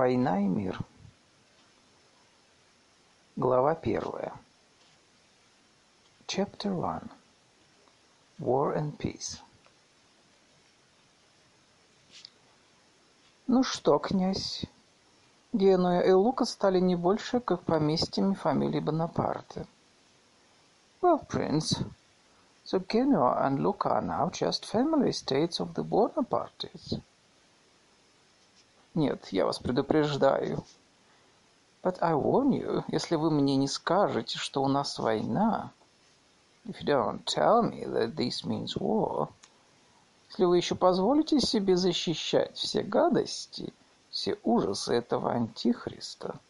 Война и мир. Глава первая. Chapter 1. War and Peace. Ну что, князь, Генуя и Лука стали не больше, как поместьями фамилии Бонапарте. Well, Prince, so Genoa and Lucca are now just family estates of the Bonapartes. Нет, я вас предупреждаю. But I warn you, если вы мне не скажете, что у нас война, if you don't tell me that this means war, если вы еще позволите себе защищать все гадости, все ужасы этого антихриста,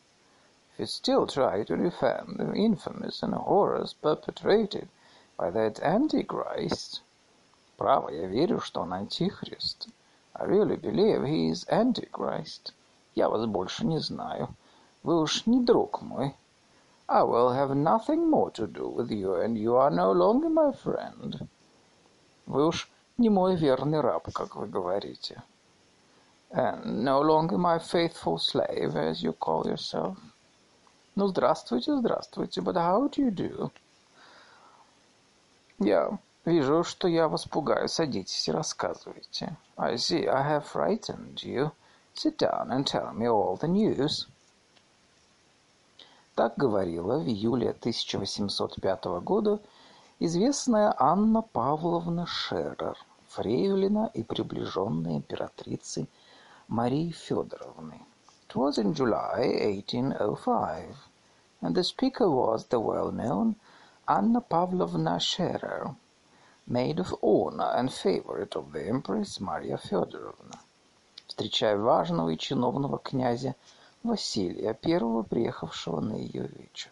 if you still try to defend the infamous and horrors perpetrated by that antichrist, право, я верю, что он антихрист, I really believe he is Antichrist. Я вас больше не знаю. Вы уж не друг мой. I will have nothing more to do with you, and you are no longer my friend. Вы уж не мой верный раб, как вы говорите. And no longer my faithful slave, as you call yourself. Ну, здравствуйте, здравствуйте, but how do you do? Я Вижу, что я вас пугаю. Садитесь и рассказывайте. I see I have frightened you. Sit down and tell me all the news. Так говорила в июле 1805 года известная Анна Павловна Шерер, фрейлина и приближенная императрицы Марии Федоровны. It was in July 1805, and the speaker was the well-known Anna Pavlovna Scherer, maid of honor and favorite of the Empress Maria Feodorovna, встречая важного и чиновного князя Василия, первого приехавшего на ее вечер.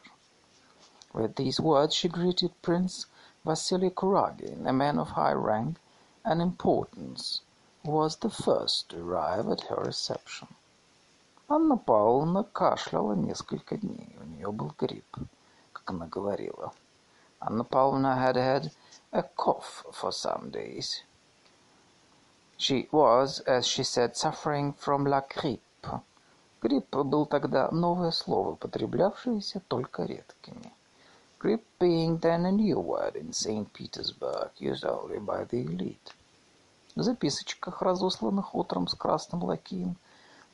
With these words she greeted Prince Vasily Kuragin, a man of high rank and importance, who was the first to arrive at her reception. Анна Павловна кашляла несколько дней. У нее был грипп, как она говорила. Anna Pavlovna had had a cough for some days. She was, as she said, suffering from la grippe. Грипп был тогда новое слово, употреблявшееся только редкими. Grip being then a new word in St. Petersburg, used only by the elite. В записочках, разосланных утром с красным лакеем,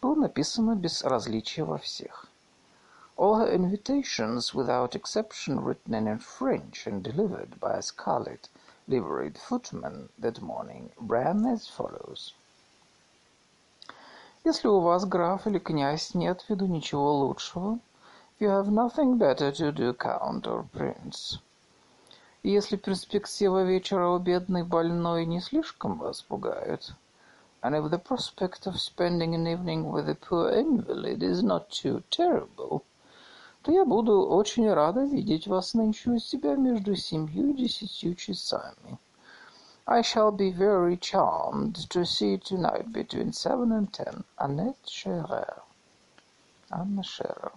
было написано без различия во всех. All her invitations, without exception, written in French and delivered by a scarlet liveried footman that morning, ran as follows. Если у вас, граф или князь, нет в виду ничего лучшего, you have nothing better to do, count or prince. И если перспектива вечера у бедной больной не слишком вас пугает, and if the prospect of spending an evening with a poor invalid is not too terrible, то я буду очень рада видеть вас нынче у себя между семью и десятью часами. I shall be very charmed to see you tonight between seven and ten. Annette Scherer. Анна Шерер.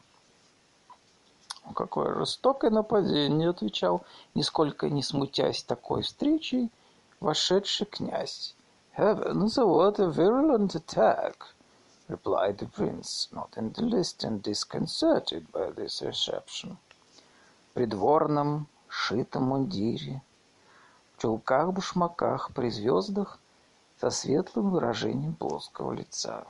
Какое жестокое нападение, отвечал, нисколько не смутясь такой встречей, вошедший князь. Heavens, what a virulent attack! replied the prince, not in the least disconcerted by this reception. В придворном, шитом мундире, в чулках-башмаках, при звездах, со светлым выражением плоского лица.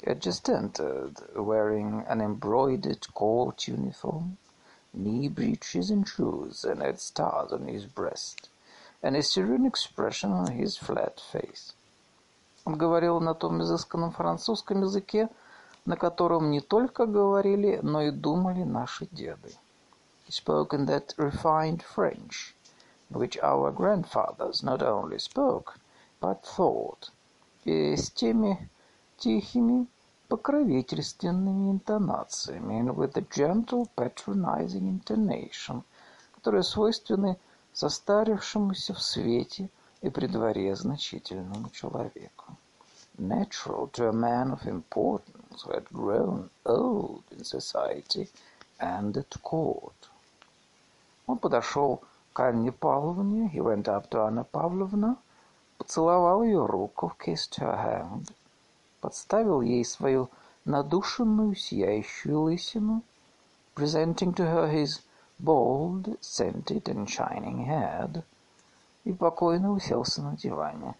He had just entered, wearing an embroidered court uniform, knee breeches and shoes, and had stars on his breast, and a serene expression on his flat face. Он говорил на том изысканном французском языке, на котором не только говорили, но и думали наши деды. He spoke in that refined French, which our grandfathers not only spoke, but thought, и с теми тихими покровительственными интонациями, and with the gentle patronizing intonation, которые свойственны состарившемуся в свете – и при дворе значительному человеку. Natural to a man of importance who had grown old in society and at court. Он подошел к Анне Павловне, he went up to Anna Pavlovna, поцеловал ее руку, kissed her hand, подставил ей свою надушенную сияющую лысину, presenting to her his bald, scented and shining head, и покойно уселся на диване,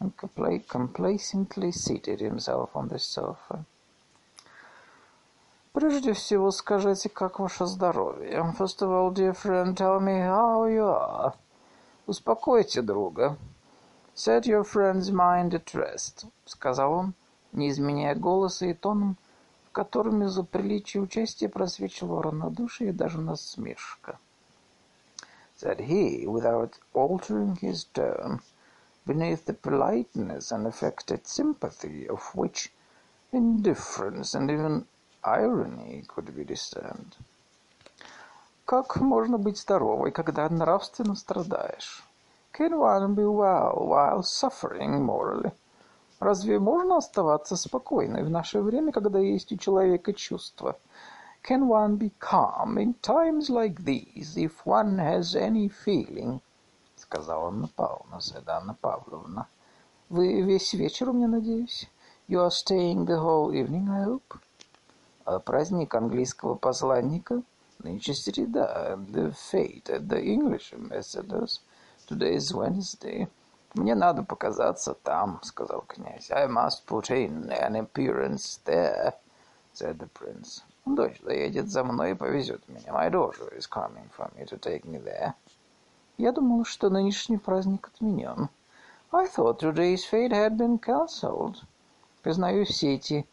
and complacently seated himself on the sofa. Прежде всего скажите, как ваше здоровье. First of all, dear friend, tell me how you are. Успокойте друга. Set your friend's mind at rest, сказал он, не изменяя голоса и тоном, в котором из-за приличия участия просвечивало равнодушие и даже насмешка. Said he, without altering his tone, beneath the politeness and affected sympathy of which indifference and even irony could be discerned. Как можно быть здоровой, когда нравственно страдаешь? Can one be well while suffering morally? Разве можно оставаться спокойной в наше время, когда есть у человека чувства? Can one be calm in times like these if one has any feeling? Сказала Анна Павловна, said Анна Павловна. Вы весь вечер у меня, надеюсь? You are staying the whole evening, I hope? А праздник английского посланника нынче среда, the fate at the English ambassadors. Today is Wednesday. Мне надо показаться там, сказал князь. I must put in an appearance there, said the prince. Дочь заедет за мной и повезет меня. My daughter is coming for me to take me there. Я думал, что нынешний праздник отменен. I thought today's fete had been cancelled. Признаю, все эти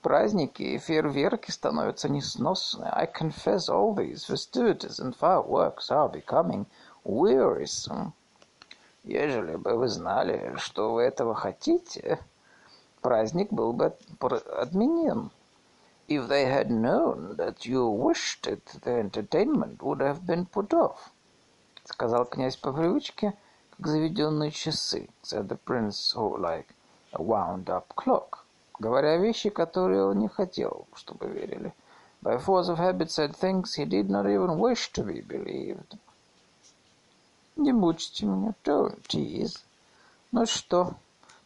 праздники и фейерверки становятся несносны. I confess all these festivities and fireworks are becoming wearisome. Ежели бы вы знали, что вы этого хотите, праздник был бы отменен. If they had known that you wished it, the entertainment would have been put off. Сказал князь по привычке, как заведенные часы, said the prince, who like a wound-up clock говоря вещи, которые он не хотел, чтобы верили. By force of habit said things he did not even wish to be believed. Не мучьте меня, don't tease. Ну что,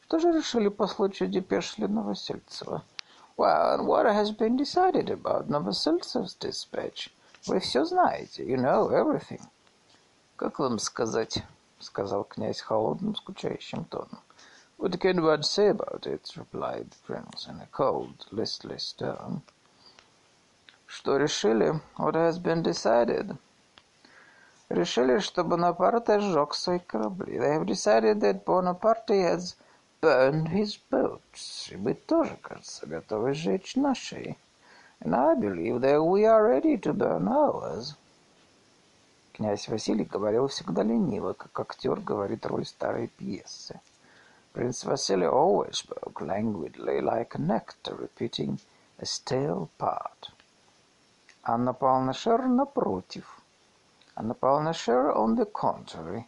что же решили по случаю депешли Новосельцева? Well, and what has been decided about Новосельцев's dispatch? Вы все знаете, you know everything. Как вам сказать, сказал князь холодным, скучающим тоном. "What can one say about it?" replied the prince in a cold, listless tone. «Что решили? What has been decided?» Решили, что Бонапарте сжег свои корабли. They have decided that Bonaparte has burned his boats. Мы тоже, кажется, готовы сжечь наши. And I believe that we are ready to burn ours. Князь Василий говорил всегда лениво, как актер говорит роль старой пьесы. Prince Vasily always spoke languidly, like an actor repeating a stale part. Anna Pavlovna Шер, напротив. Anna Pavlovna Шер, on the contrary,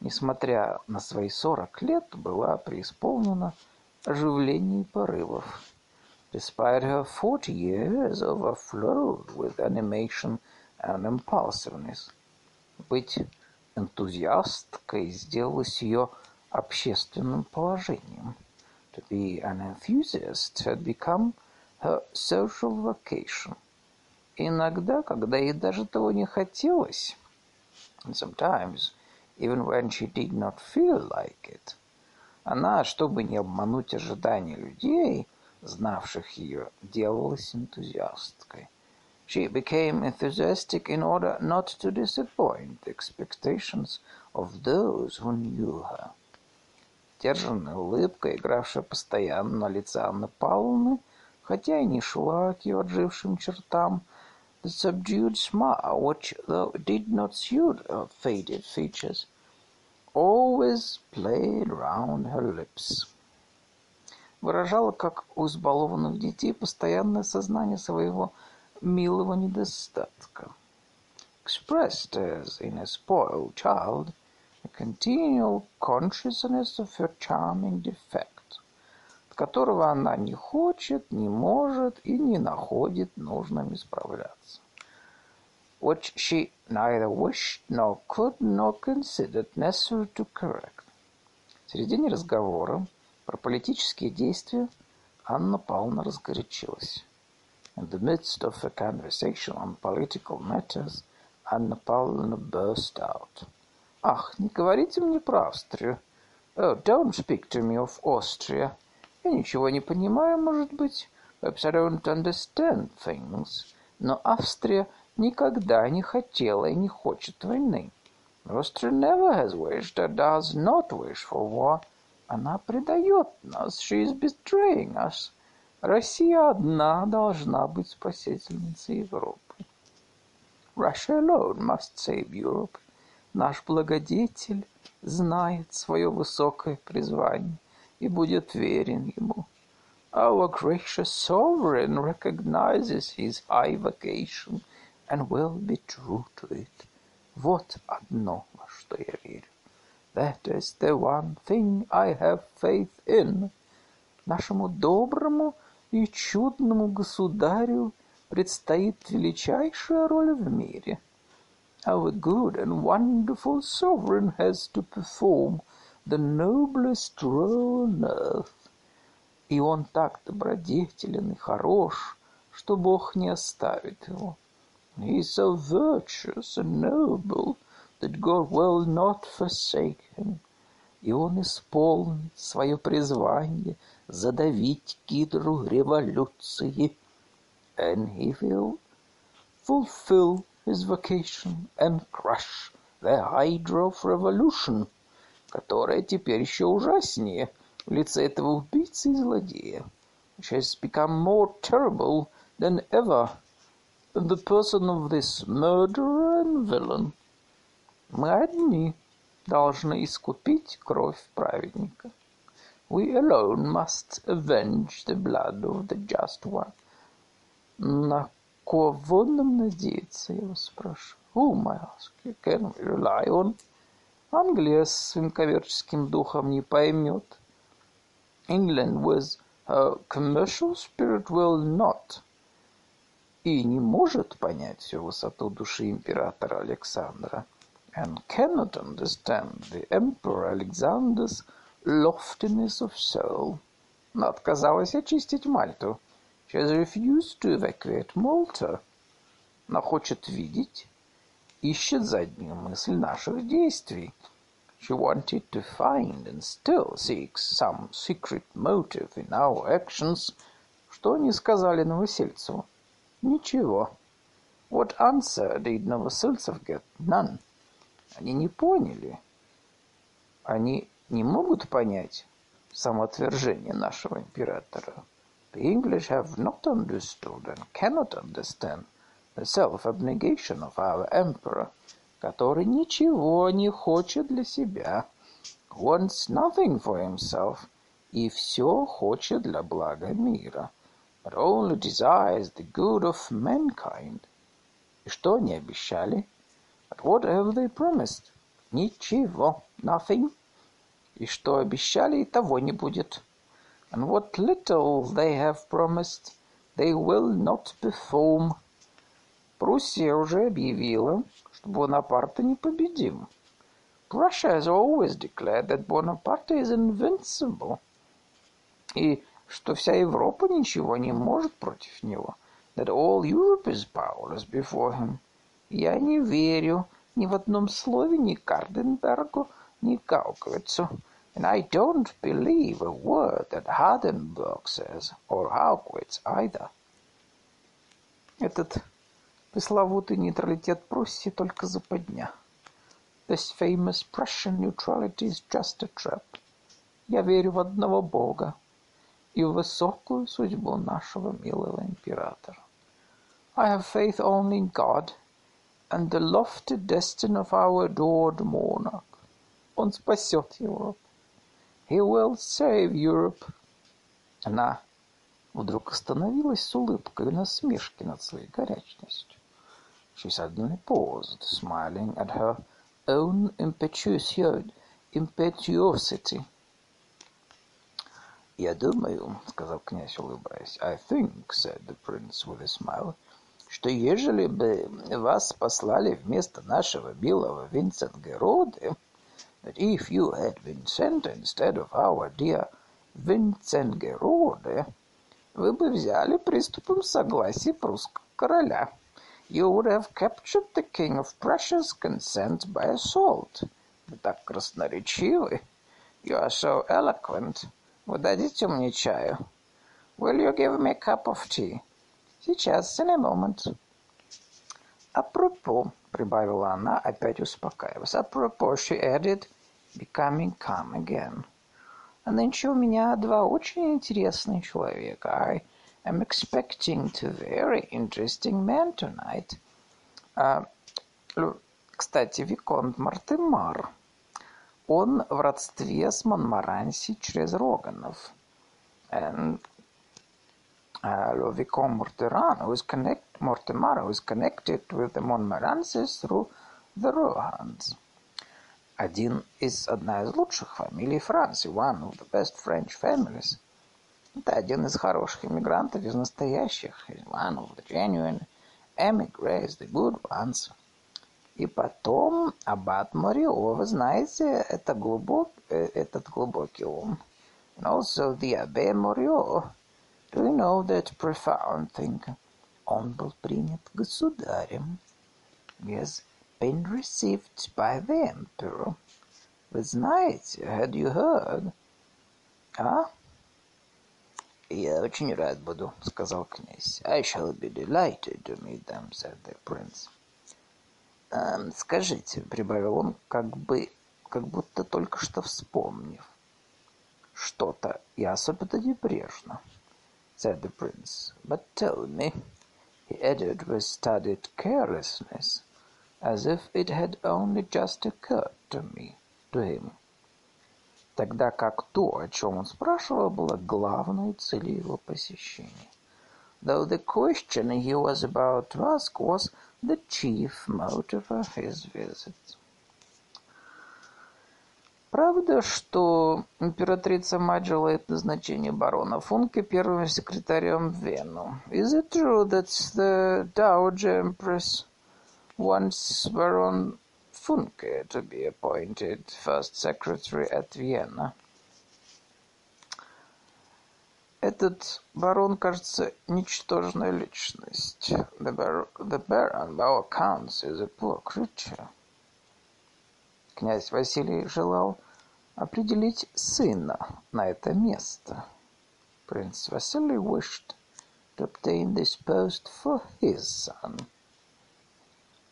несмотря на свои сорок лет, была преисполнена оживлений порывов. Despite her forty years, overflowed with animation and impulsiveness. Быть энтузиасткой сделалось ее общественным положением. To be an enthusiast had become her social vocation. Иногда, когда ей даже того не хотелось, sometimes, even when she did not feel like it, она, чтобы не обмануть ожидания людей, знавших ее, делалась энтузиасткой. She became enthusiastic in order not to disappoint the expectations of those who knew her. Сдержанная улыбка, игравшая постоянно на лице Анны Павловны, хотя и не шла к ее отжившим чертам, the subdued smile, which, though it did not suit her faded features, always played round her lips, выражала, как у избалованных детей, постоянное сознание своего милого недостатка. Expressed as in a spoiled child, a continual consciousness of her charming defect, от Которого она не хочет, не может и не находит нужным исправляться. Which she neither wished, nor could, nor considered necessary to correct. В середине разговора про политические действия Анна Павловна разгорячилась. In the midst of a conversation on political matters, Anna Pavlovna burst out. «Ах, не говорите мне про Австрию. Oh, don't speak to me of Austria. Я ничего не понимаю, может быть. Perhaps I don't understand things. Но Австрия никогда не хотела и не хочет войны. Austria never has wished or does not wish for war. Она предает нас. She is betraying us. Россия одна должна быть спасительницей Европы. Russia alone must save Europe. Наш благодетель знает свое высокое призвание и будет верен ему. Our gracious sovereign recognizes his high vocation and will be true to it. Вот одно, во что я верю. That is the one thing I have faith in. Нашему доброму и чудному государю предстоит величайшая роль в мире. Our good and wonderful sovereign has to perform the noblest on earth. И он так добродетелен и хорош, что Бог не оставит его. He is so virtuous and noble that God will not forsake him. И он исполнит свое призвание — задавить гидру революции. And he will fulfill his vocation and crush the hydra of revolution, которая теперь еще ужаснее в лице этого убийцы и злодея. Which has become more terrible than ever in the person of this murderer and villain. Мы одни должны искупить кровь праведника. We alone must avenge the blood of the just one. На кого нам надеяться, я вас спрашиваю? Whom, I ask you, can we rely on? Англия с своим коммерческим духом не поймет. England with her commercial spirit will not. И не может понять всю высоту души императора Александра. And cannot understand the Emperor Alexander's loftiness of soul. Она отказалась очистить Мальту. She has refused to evacuate Malta. Она хочет видеть, ищет заднюю мысль наших действий. She wanted to find and still seeks some secret motive in our actions. Что они сказали Новосельцеву? Ничего. What answer did Новосельцев get? None. Они не поняли. Они не могут понять самоотвержение нашего императора. The English have not understood and cannot understand self-abnegation of our emperor, который ничего не хочет для себя, wants nothing for himself, и все хочет для блага мира, but only desires the good of mankind. И что они обещали? But what have they promised? Ничего, nothing. И что обещали, и того не будет. And what little they have promised, they will not perform. Пруссия уже объявила, что Бонапарта непобедим. Prussia has always declared that Bonaparte is invincible. И что вся Европа ничего не может против него. That all Europe is powerless before him. Я не верю ни в одном слове ни Карденбергу, ни Гауковицу. And I don't believe a word that Hardenberg says, or Haugwitz either. Этот пресловутый нейтралитет Пруссии только западня. This famous Prussian neutrality is just a trap. Я верю в одного Бога и в высокую судьбу нашего милого императора. I have faith only in God and the lofty destiny of our adored monarch. Он спасет Европу. He will save Europe. Она вдруг остановилась с улыбкой и насмешки над своей горячностью. She suddenly paused, smiling at her own impetuosity. «Я думаю, — сказал князь, улыбаясь, — I think, — said the prince with a smile, — что ежели бы вас послали вместо нашего милого Винцент-Героды, that if you had been sent instead of our dear Gerode, вы бы взяли приступом согласия прусского короля. You would have captured the King of Prussia's consent by assault. Вы так красноречивы. You are so eloquent. Вы дадите мне чаю? Will you give me a cup of tea? Сейчас, in a moment. Апропо, прибавила она, опять успокаиваясь. Апропо, she added, becoming calm again. А нынче у меня два очень интересных человека. I am expecting two very interesting men tonight. А, кстати, Виконт Мартемар. Он в родстве с Монмаранси через Роганов. And uh, le Vicomte Morterano is connect, Mortemaro is connected with the Montmorencys through the Rohans. Один из, одна из лучших фамилий Франции, one of the best French families. Это один из хороших иммигрантов, из настоящих, one of the genuine emigres, the good ones. И потом аббат Морио, вы знаете, это глубок, этот глубокий ум. And also the Abbe Морио. Do you know that profound thinker? Он был принят государем. He has been received by the emperor. Вы знаете, had you heard? А? Я очень рад буду, сказал князь. I shall be delighted to meet them, said the prince. «Эм, «Скажите», — прибавил он, как бы, как будто только что вспомнив. «Что-то, и особенно небрежно», — said the prince. «But tell me», — he added with studied carelessness, as if it had only just occurred to me, to him. Тогда как то, о чем он спрашивал, было главной целью его посещения. Though the question he was about to ask was the chief motive of his visit. Правда, что императрица мать желает назначения барона Функе первым секретарем в Вену? Is it true that the Dowager Empress wants Baron Funke to be appointed first secretary at Vienna? Этот барон, кажется, ничтожная личность. The, bar the Baron, by all accounts, is a poor creature. Князь Василий желал определить сына на это место. Prince Vasily wished to obtain this post for his son,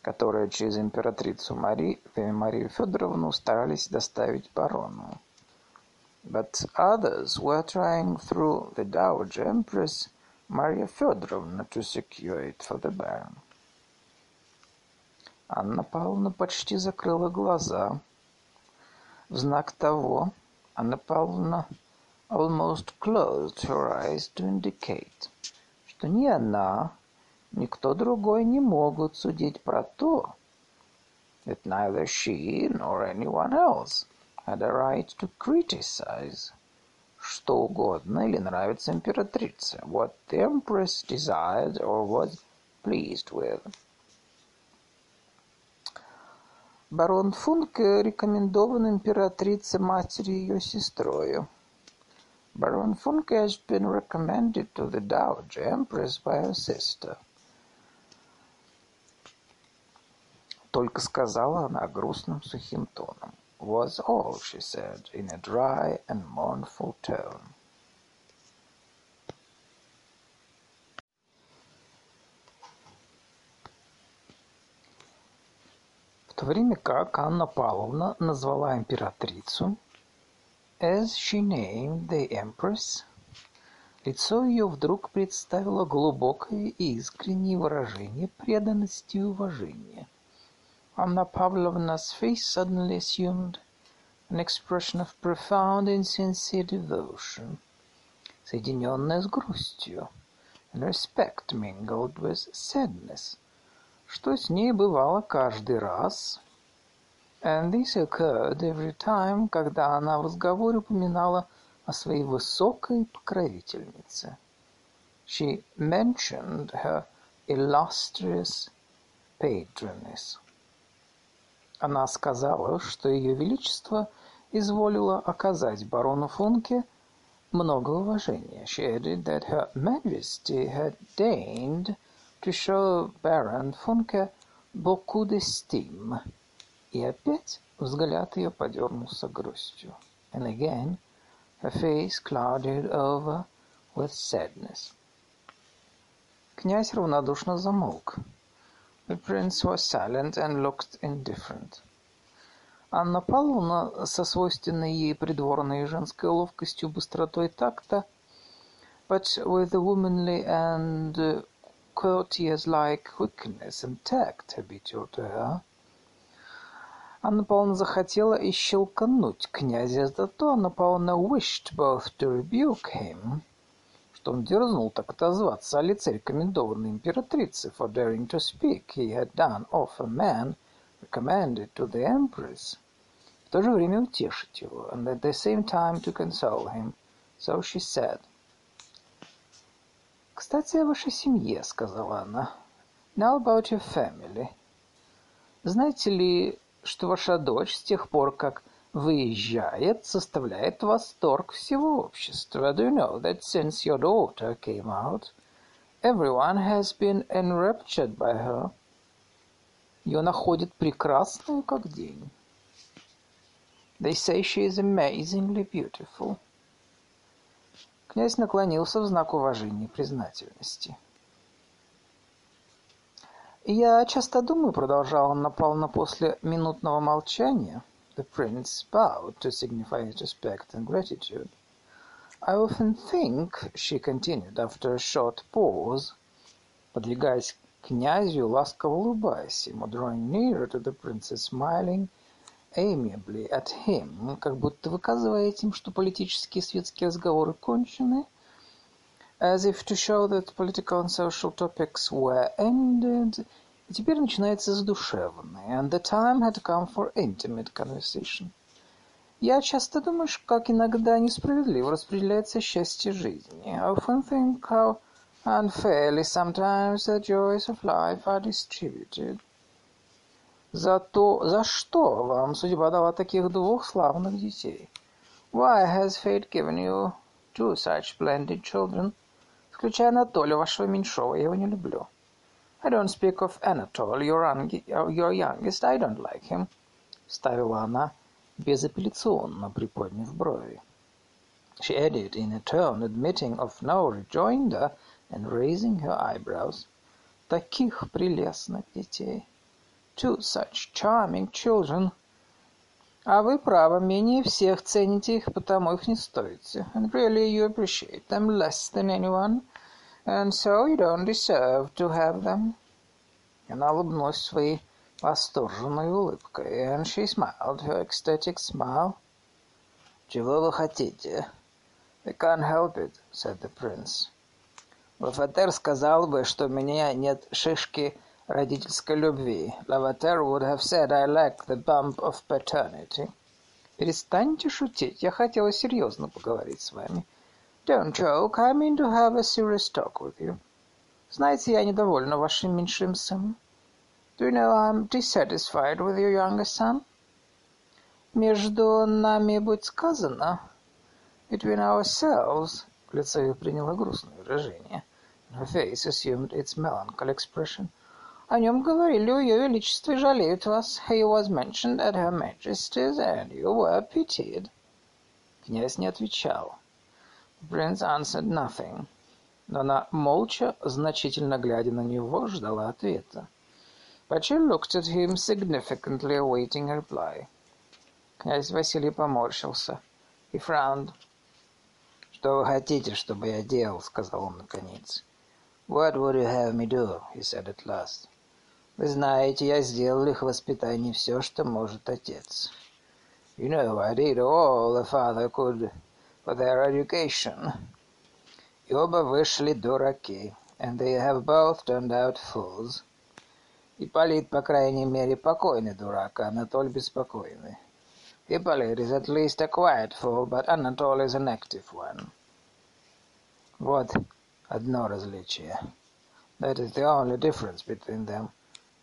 которое через императрицу Мари, Марию Федоровну старались доставить барону. But others were trying through the Dowager Empress Maria Fedorovna to secure it for the Baron. Анна Павловна почти закрыла глаза. В знак того Анна Павловна almost closed her eyes to indicate, что ни она, ни кто другой не могут судить про то, that neither she nor anyone else had a right to criticize что угодно или нравится императрице, what the empress desired or was pleased with. Барон Функе рекомендован императрице матери ее сестрою. Baron Funke has been recommended to the Dowager Empress by her sister. Только сказала она грустным сухим тоном was all she said in a dry and mournful tone. В то время как Анна Павловна назвала императрицу, as she named the empress, лицо ее вдруг представило глубокое и искреннее выражение преданности и уважения – Anna Pavlovna's face suddenly assumed an expression of profound and sincere devotion, соединенная с грустью, and respect mingled with sadness, что с ней бывало каждый раз, and this occurred every time, когда она в разговоре упоминала о своей высокой покровительнице. She mentioned her illustrious patroness. Она сказала, что Ее Величество изволило оказать барону Функе много уважения. She added that Her Majesty had deigned to show Baron Funke beaucoup d'estime. И опять взгляд ее подернулся грустью. And again her face clouded over with sadness. Князь равнодушно замолк. The prince was silent and looked indifferent. Анна Павловна со свойственной ей придворной женской ловкостью, быстротой такта, but with the womanly and courtiers-like quickness and tact habitual to her, Анна Павловна захотела и щелкануть князя за то, Анна Павловна wished both to rebuke him, что он дерзнул так отозваться о лице рекомендованной императрицы, for daring to speak he had done of a man recommended to the Empress, в то же время утешить его, and at the same time to console him. So she said. «Кстати, о вашей семье», — сказала она. «Now about your family. Знаете ли, что ваша дочь с тех пор, как выезжает, составляет восторг всего общества? Do you know that since your daughter came out, everyone has been enraptured by her?» Ее находят прекрасную, как день. They say she is amazingly beautiful. Князь наклонился в знак уважения и признательности. «Я часто думаю, — продолжал он напално после минутного молчания, — the prince bowed to signify his respect and gratitude. I often think, — she continued after a short pause, подвигаясь князю, ласково улыбаясь ему, drawing nearer to the princess, smiling amiably at him, как будто выказывая этим, что политические и светские разговоры кончены, as if to show that political and social topics were ended, и теперь начинается задушевное, and the time had come for intimate conversation. Я часто думаю, как иногда несправедливо распределяется счастье жизни. I often think how Unfairly sometimes the joys of life are distributed. Зато за что вам судьба дала таких двух славных детей? Why has fate given you two such splendid children? Включая Анатолия, вашего меньшого, я его не люблю. I don't speak of Anatole, your, your youngest, I don't like him. Ставила она, безапелляционно приподняв брови. She added in a tone admitting of no rejoinder — and raising her eyebrows. Таких прелестных детей. Two such charming children. А вы, право, менее всех цените их, потому их не стоите. And really you appreciate them less than anyone, and so you don't deserve to have them. Она улыбнулась своей восторженной улыбкой, and she smiled her ecstatic smile. «Чего вы хотите?» «I can't help it», said the prince. Лафатер сказал бы, что у меня нет шишки родительской любви. Лаватер would have said I lack the bump of paternity. Перестаньте шутить. Я хотела серьезно поговорить с вами. Don't joke. I mean to have a serious talk with you. Знаете, я недовольна вашим меньшим сыном. Do you know I'm dissatisfied with your younger son? Между нами будь сказано. Between ourselves. Лицо ее приняло грустное выражение. Her face assumed its melancholy expression. О нем говорили у ее величества и жалеют вас. He was mentioned at her majesty's, and you were pitied. Князь не отвечал. Prince answered nothing. Но она молча, значительно глядя на него, ждала ответа. But she looked at him, significantly awaiting a reply. Князь Василий поморщился. He frowned. «Что вы хотите, чтобы я делал?» — сказал он наконец. «What would you have me do?» — he said at last. «Вы знаете, я сделал их воспитание все, что может отец. You know, I did all the father could for their education. И оба вышли дураки, and they have both turned out fools. Ипполит, по крайней мере, покойный дурак, а Анатоль беспокойный. Ипполит is at least a quiet fool, but Anatole is an active one. Вот одно различие. That is the only difference between them,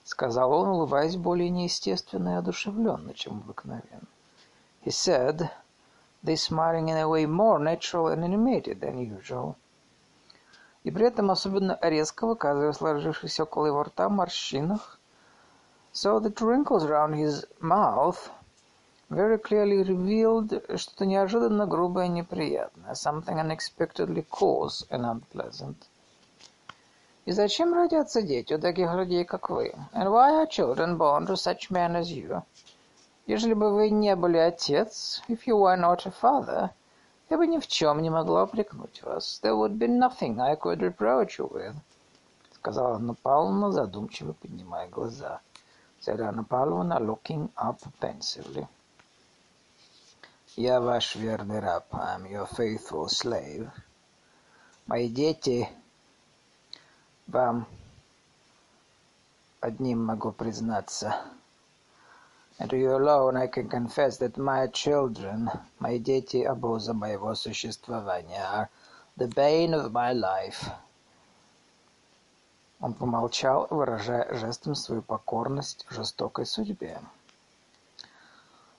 сказал он, улыбаясь более неестественно и одушевленно, чем обыкновенно. He said, they smiling in a way more natural and animated than usual. И при этом особенно резко выказывая сложившихся около его рта морщинах, so the wrinkles around his mouth very clearly revealed что-то неожиданно грубое и неприятное, something unexpectedly coarse and unpleasant. И зачем родятся дети у таких людей, как вы? And why are children born to such men as you? Ежели бы вы не были отец, if you were not a father, я бы ни в чем не могла упрекнуть вас. There would be nothing I could reproach you with, сказала Анна Павловна, задумчиво поднимая глаза. Said Anna Pavlovna, looking up pensively. Я ваш верный раб. I'm your faithful slave. Мои дети вам одним могу признаться. And to you alone I can confess that my children, мои дети обоза моего существования, are the bane of my life. Он помолчал, выражая жестом свою покорность жестокой судьбе.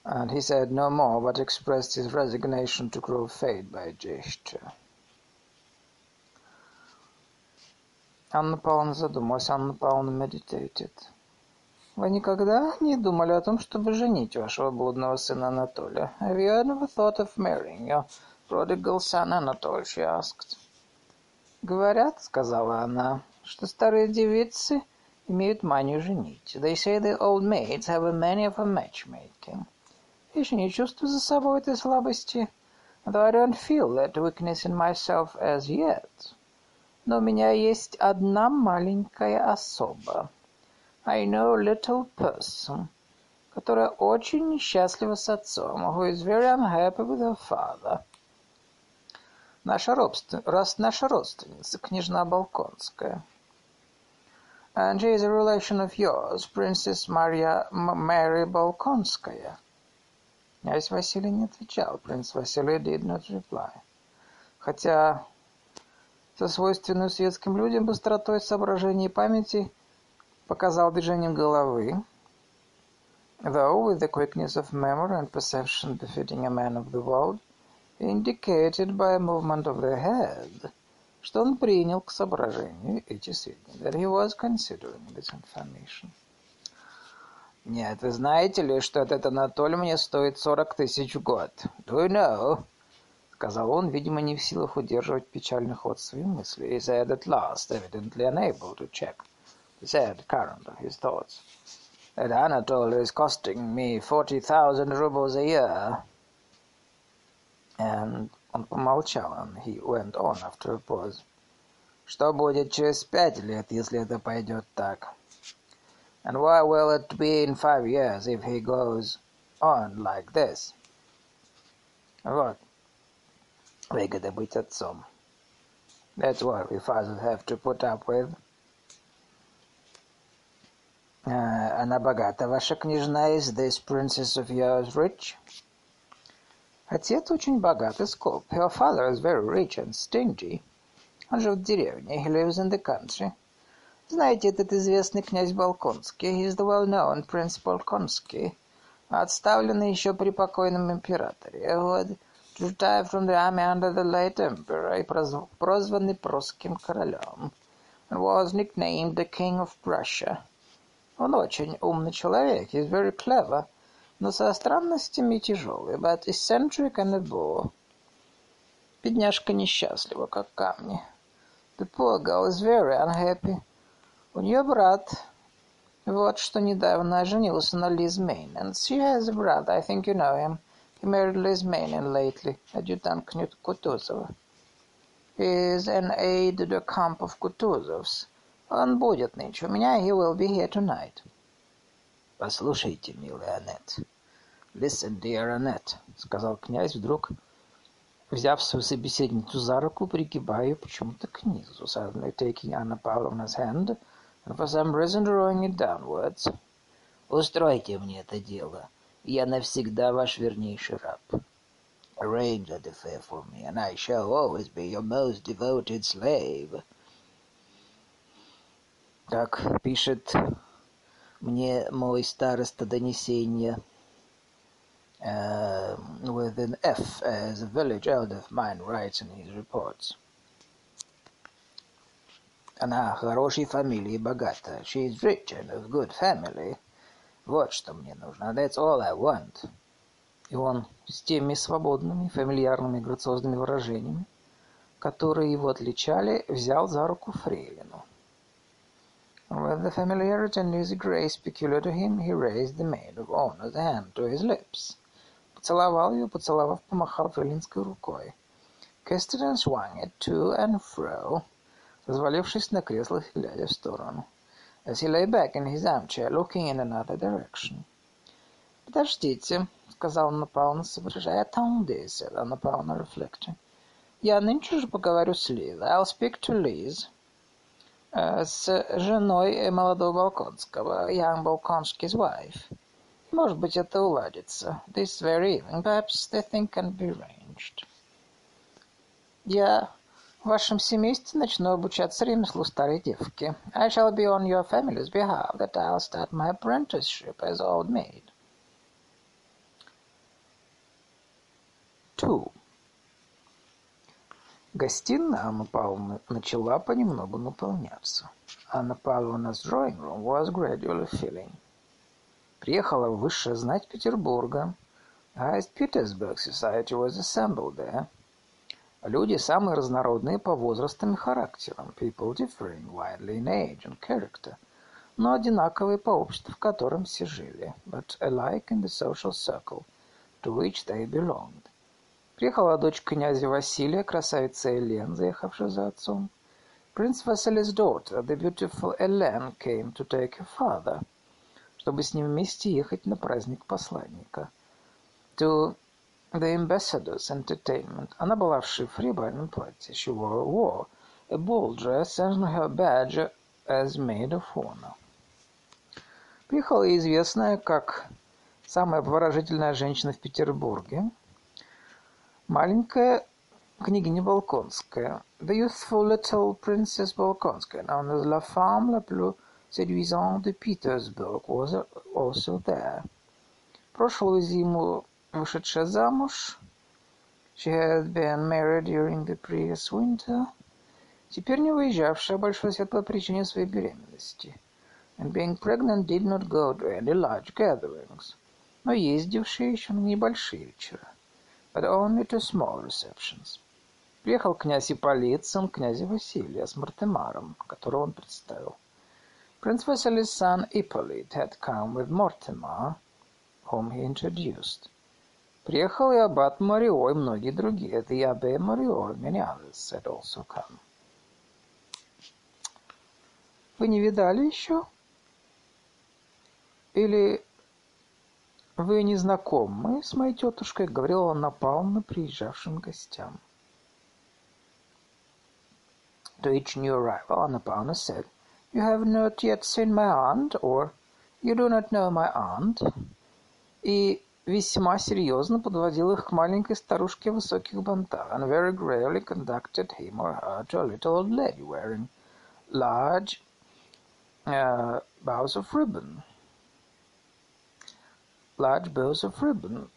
And he said no more, but expressed his resignation to cruel fate by a gesture. Анна Павловна задумалась. Анна Павловна meditated. Вы никогда не думали о том, чтобы женить вашего блудного сына Анатолия? Have you ever thought of marrying your prodigal son Anatoly? She asked. Говорят, сказала она, что старые девицы имеют манию женить. They say the old maids have a mania for matchmaking. Я еще не чувствую за собой этой слабости, though I don't feel that weakness in myself as yet. Но у меня есть одна маленькая особа. I know little person, которая очень несчастлива с отцом, who is very unhappy with her father. Наша, родствен... наша родственница, княжна Балконская. And she is a relation of yours, Princess Maria Mary Balkonskaya. Князь Василий не отвечал. Принц Василий did not reply. Хотя со свойственной светским людям быстротой соображения и памяти показал движением головы, though with the quickness of memory and perception befitting a man of the world, indicated by a movement of the head, что он принял к соображению эти сведения, that he was considering this information. Нет, вы знаете ли, что этот Анатолий мне стоит сорок тысяч в год? Do you know? Сказал он, видимо, не в силах удерживать печальный ход своих мыслей. He said at last, evidently unable to check the sad current of his thoughts. That Anatole is costing me forty thousand rubles a year. And он помолчал, and he went on after a pause. Что будет через пять лет, если это пойдет так? And where will it be in five years if he goes on like this? Вот. Выгода быть отцом. That's what we fathers have to put up with. Uh, она богата, ваша княжна, is this princess of yours rich? Отец очень богат и скуп. Your father is very rich and stingy. Он живет в деревне. He lives in the country. Знаете, этот известный князь Балконский, he is the well-known Prince Balkonsky, отставленный еще при покойном императоре, вот, retired from the army under the late emperor и прозванный прусским королем, and was nicknamed the King of Prussia. Он очень умный человек, he is very clever, но со странностями тяжелый, but eccentric and a bore. Бедняжка несчастлива, как камни. The poor girl is very unhappy. У нее брат, вот что недавно женился на Main. And she has a brother, I think you know him. He married Liz Main lately, adjutant Knut Kutuzov. He is an aide de camp of Kutuzov's. Он будет нынче у меня, he will be here tonight. Послушайте, милая Аннет. Listen, dear Annette, сказал князь вдруг, взяв свою собеседницу за руку, пригибая ее почему-то к низу, suddenly taking Anna Pavlovna's hand and for some reason drawing it downwards. Устройте мне это дело. Я навсегда ваш вернейший раб. Arrange that affair for me, and I shall always be your most devoted slave. Как пишет мне мой староста донесения, uh, with an F, as a village elder of mine writes in his reports. Она хорошей фамилии богата. She is rich and of good family. Вот что мне нужно. That's all I want. И он с теми свободными, фамильярными, грациозными выражениями, которые его отличали, взял за руку Фрейлину. With the familiarity and easy grace peculiar to him, he raised the maid of honor's hand to his lips. Поцеловал ее, поцеловав, помахал фрейлинской рукой. Kissed it and swung it to and fro, развалившись на креслах и глядя в сторону. As he lay back in his armchair, looking in another direction. «Подождите», — сказал Анна Павловна, соображая. «Attendez», — said Анна Павловна, reflecting. «Я нынче же поговорю с Лиз. I'll speak to Liz». С женой молодого Балконского, young Balkonsky's wife. Может быть, это уладится. This very evening, perhaps the thing can be arranged. Я в вашем семействе начну обучаться ремеслу старой девки. I shall be on your family's behalf that I'll start my apprenticeship as old maid. Two. Гостиная Анны Павловны начала понемногу наполняться. Анна Павловна's drawing room was gradually filling. Приехала высшая знать Петербурга. Highest Petersburg Society was assembled there. Люди самые разнородные по возрастам и характерам. People differing widely in age and character. Но одинаковые по обществу, в котором все жили. But alike in the social circle to which they belonged. Приехала дочь князя Василия, красавица Элен, заехавшая за отцом. Prince Vasily's daughter, the beautiful Ellen, came to take her father – чтобы с ним вместе ехать на праздник посланника. To the ambassador's entertainment. Она была в шифре и бальном платье. She wore, wore a ball dress and her badge as maid of honor. Приехала известная как самая обворожительная женщина в Петербурге, маленькая княгиня Балконская, the youthful little princess Balkonskaya, known as la femme la plus séduisant de Petersburg was also there. Прошлую зиму вышедшая замуж, she had been married during the previous winter, теперь не выезжавшая большой свет по причине своей беременности, and being pregnant did not go to any large gatherings, но ездившая еще на небольшие вечера, but only to small receptions. Приехал князь Ипполит, сын князя Василия, с Мартемаром, которого он представил. Prince Vasily's son Ippolit had come with Mortimer, whom he introduced. Приехал и аббат Морио и многие другие. The Morio and many others had also come. Вы не видали еще? Или вы не знакомы с моей тетушкой? Говорила Анна Павловна приезжавшим гостям. To each new arrival, Anna Pavlovna said, You have not yet seen my aunt, or you do not know my aunt. И весьма серьезно подводил их к маленькой старушке в высоких бантах, and very gravely conducted him or her to a little old lady wearing large uh, bows of ribbon. Large bows of ribbon,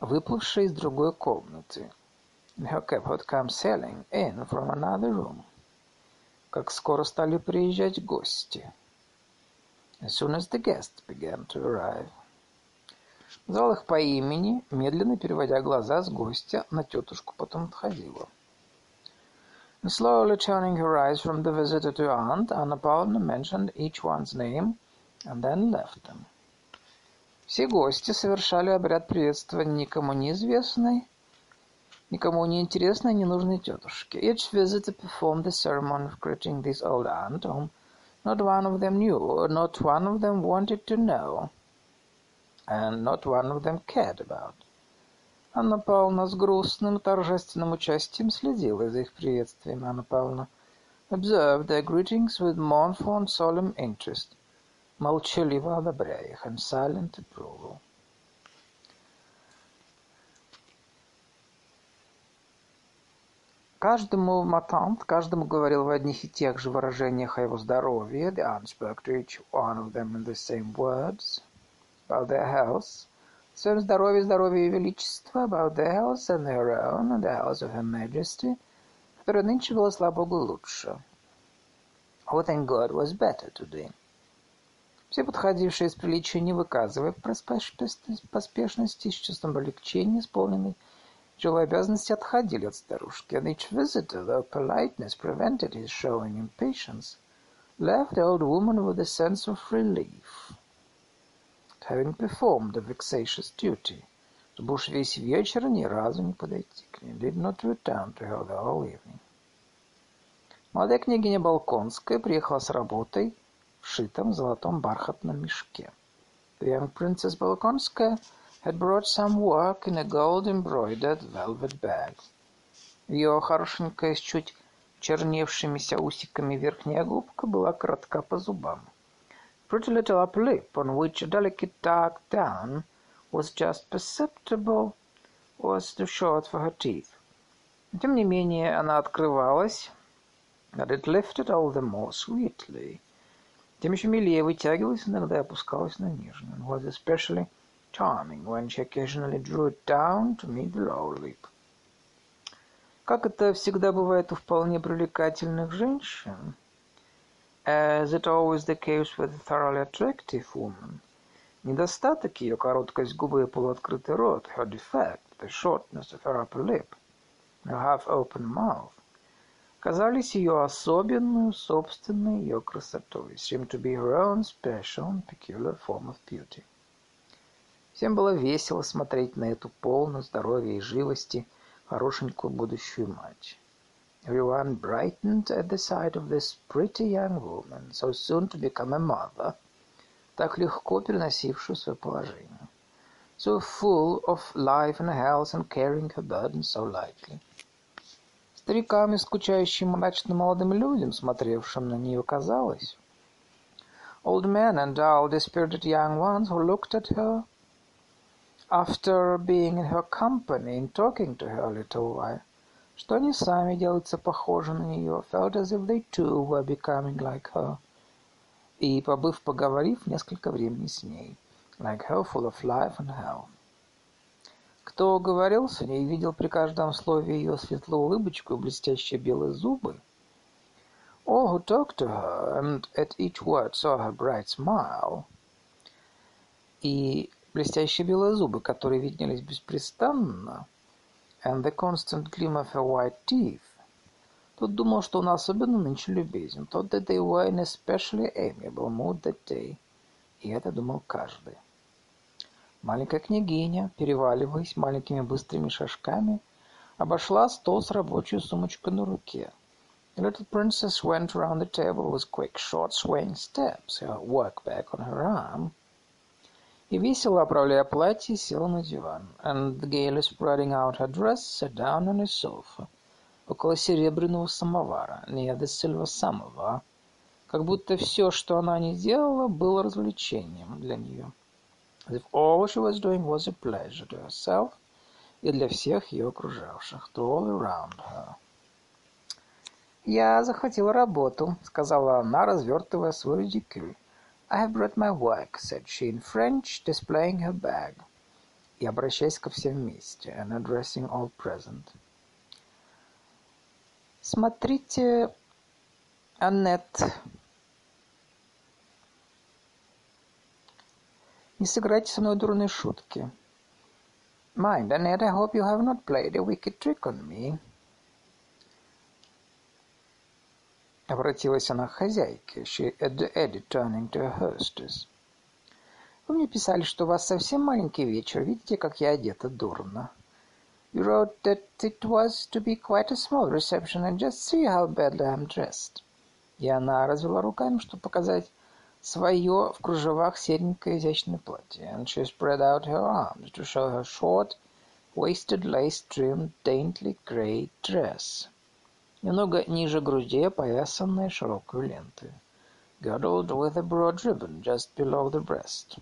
выплывшие из другой комнаты. Her cap had come sailing in from another room. как скоро стали приезжать гости. As soon as the guests began to arrive. Звал их по имени, медленно переводя глаза с гостя на тетушку, потом отходила. Slowly turning her eyes from the visitor to aunt, Anna Pavlovna mentioned each one's name and then left them. Все гости совершали обряд приветствования никому неизвестной, никому не интересной ненужной тетушке. Each visitor performed the ceremony of greeting this old aunt, whom not one of them knew, not one of them wanted to know, and not one of them cared about. Анна Павловна с грустным торжественным участием следила за их приветствием. Анна Павловна observed their greetings with mournful and solemn interest, молчаливо одобряя их, and silent approval. Каждому матант, каждому говорил в одних и тех же выражениях о его здоровье. The aunt spoke to each one of them in the same words about their health. своем здоровье, здоровье Ее Величества, about the health and her own, and the health of Her Majesty, которая нынче была, слава Богу, лучше. Who, thank God, was better today. Все подходившие с приличия, не выказывая поспешности, с чувством облегчения, исполненной. Тяжелой обязанности, отходили от старушки, and each visitor, though politeness prevented his showing impatience, left the old woman with a sense of relief. Having performed the vexatious duty, чтобы уж весь вечер ни разу не подойти к ней, did not return to her the whole evening. Молодая княгиня Балконская приехала с работой в шитом золотом бархатном мешке. The young princess Balkonskaya had brought some work in a gold-embroidered velvet bag. Ее хорошенькая с чуть черневшимися усиками верхняя губка была коротка по зубам pretty little upper lip, on which a delicate dark down was just perceptible, was too short for her teeth. Тем не менее, она открывалась, but it lifted all the more sweetly. Тем еще милее вытягивалась, иногда опускалась на нижнюю, and was especially charming when she occasionally drew it down to meet the lower lip. Как это всегда бывает у вполне привлекательных женщин, As it always the case with a thoroughly attractive woman, недостаток ее короткость губы и полуоткрытый рот, her defect, the shortness of her upper lip, her half-open mouth, казались ее особенную, собственной ее красотой, seemed to be her own special and peculiar form of beauty. Всем было весело смотреть на эту полную здоровья и живости хорошенькую будущую мать. Everyone brightened at the sight of this pretty young woman, so soon to become a mother, так легко переносившую свое положение, so full of life and health and carrying her burden so lightly. Старикам и скучающим мрачным молодым людям, смотревшим на нее, казалось, old men and dull, dispirited young ones who looked at her, after being in her company and talking to her a little while, что они сами делаются похожи на нее, felt as if they too were becoming like her, и, побыв, поговорив несколько времени с ней, like her, full of life and health. Кто говорил с ней, видел при каждом слове ее светлую улыбочку и блестящие белые зубы, All who talked to her and at each word saw her bright smile, и блестящие белые зубы, которые виднелись беспрестанно, and the constant gleam of her white teeth, тот думал, что он особенно нынче любезен. Thought that they were in especially amiable mood that day. И это думал каждый. Маленькая княгиня, переваливаясь маленькими быстрыми шажками, обошла стол с рабочей сумочкой на руке. The little princess went around the table with quick, short, swaying steps, her work bag on her arm, и, весело оправляя платье, села на диван. And gaily spreading out her dress, sat down on a sofa, около серебряного самовара, near the silver samovar, как будто все, что она не делала, было развлечением для нее. If all she was doing was a pleasure to herself и для всех ее окружавших, to all around her. «Я захватила работу», — сказала она, развертывая свой редикюль. «I have brought my work», — said she in French, displaying her bag, и обращаясь ко всем вместе, and addressing all present. «Смотрите, Аннет, не сыграйте со мной дурные шутки. Mind, Annette, I hope you have not played a wicked trick on me». Обратилась она к хозяйке. She added, turning to her hostess. Вы мне писали, что у вас совсем маленький вечер. Видите, как я одета дурно. You wrote that it was to be quite a small reception, and just see how badly I'm dressed. И она развела руками, чтобы показать свое в кружевах серенькое изящное платье. And she spread out her arms to show her short, waisted, lace-trimmed, daintily grey dress. Немного ниже груди опоясанная широкой лентой. Girdled with a broad ribbon just below the breast.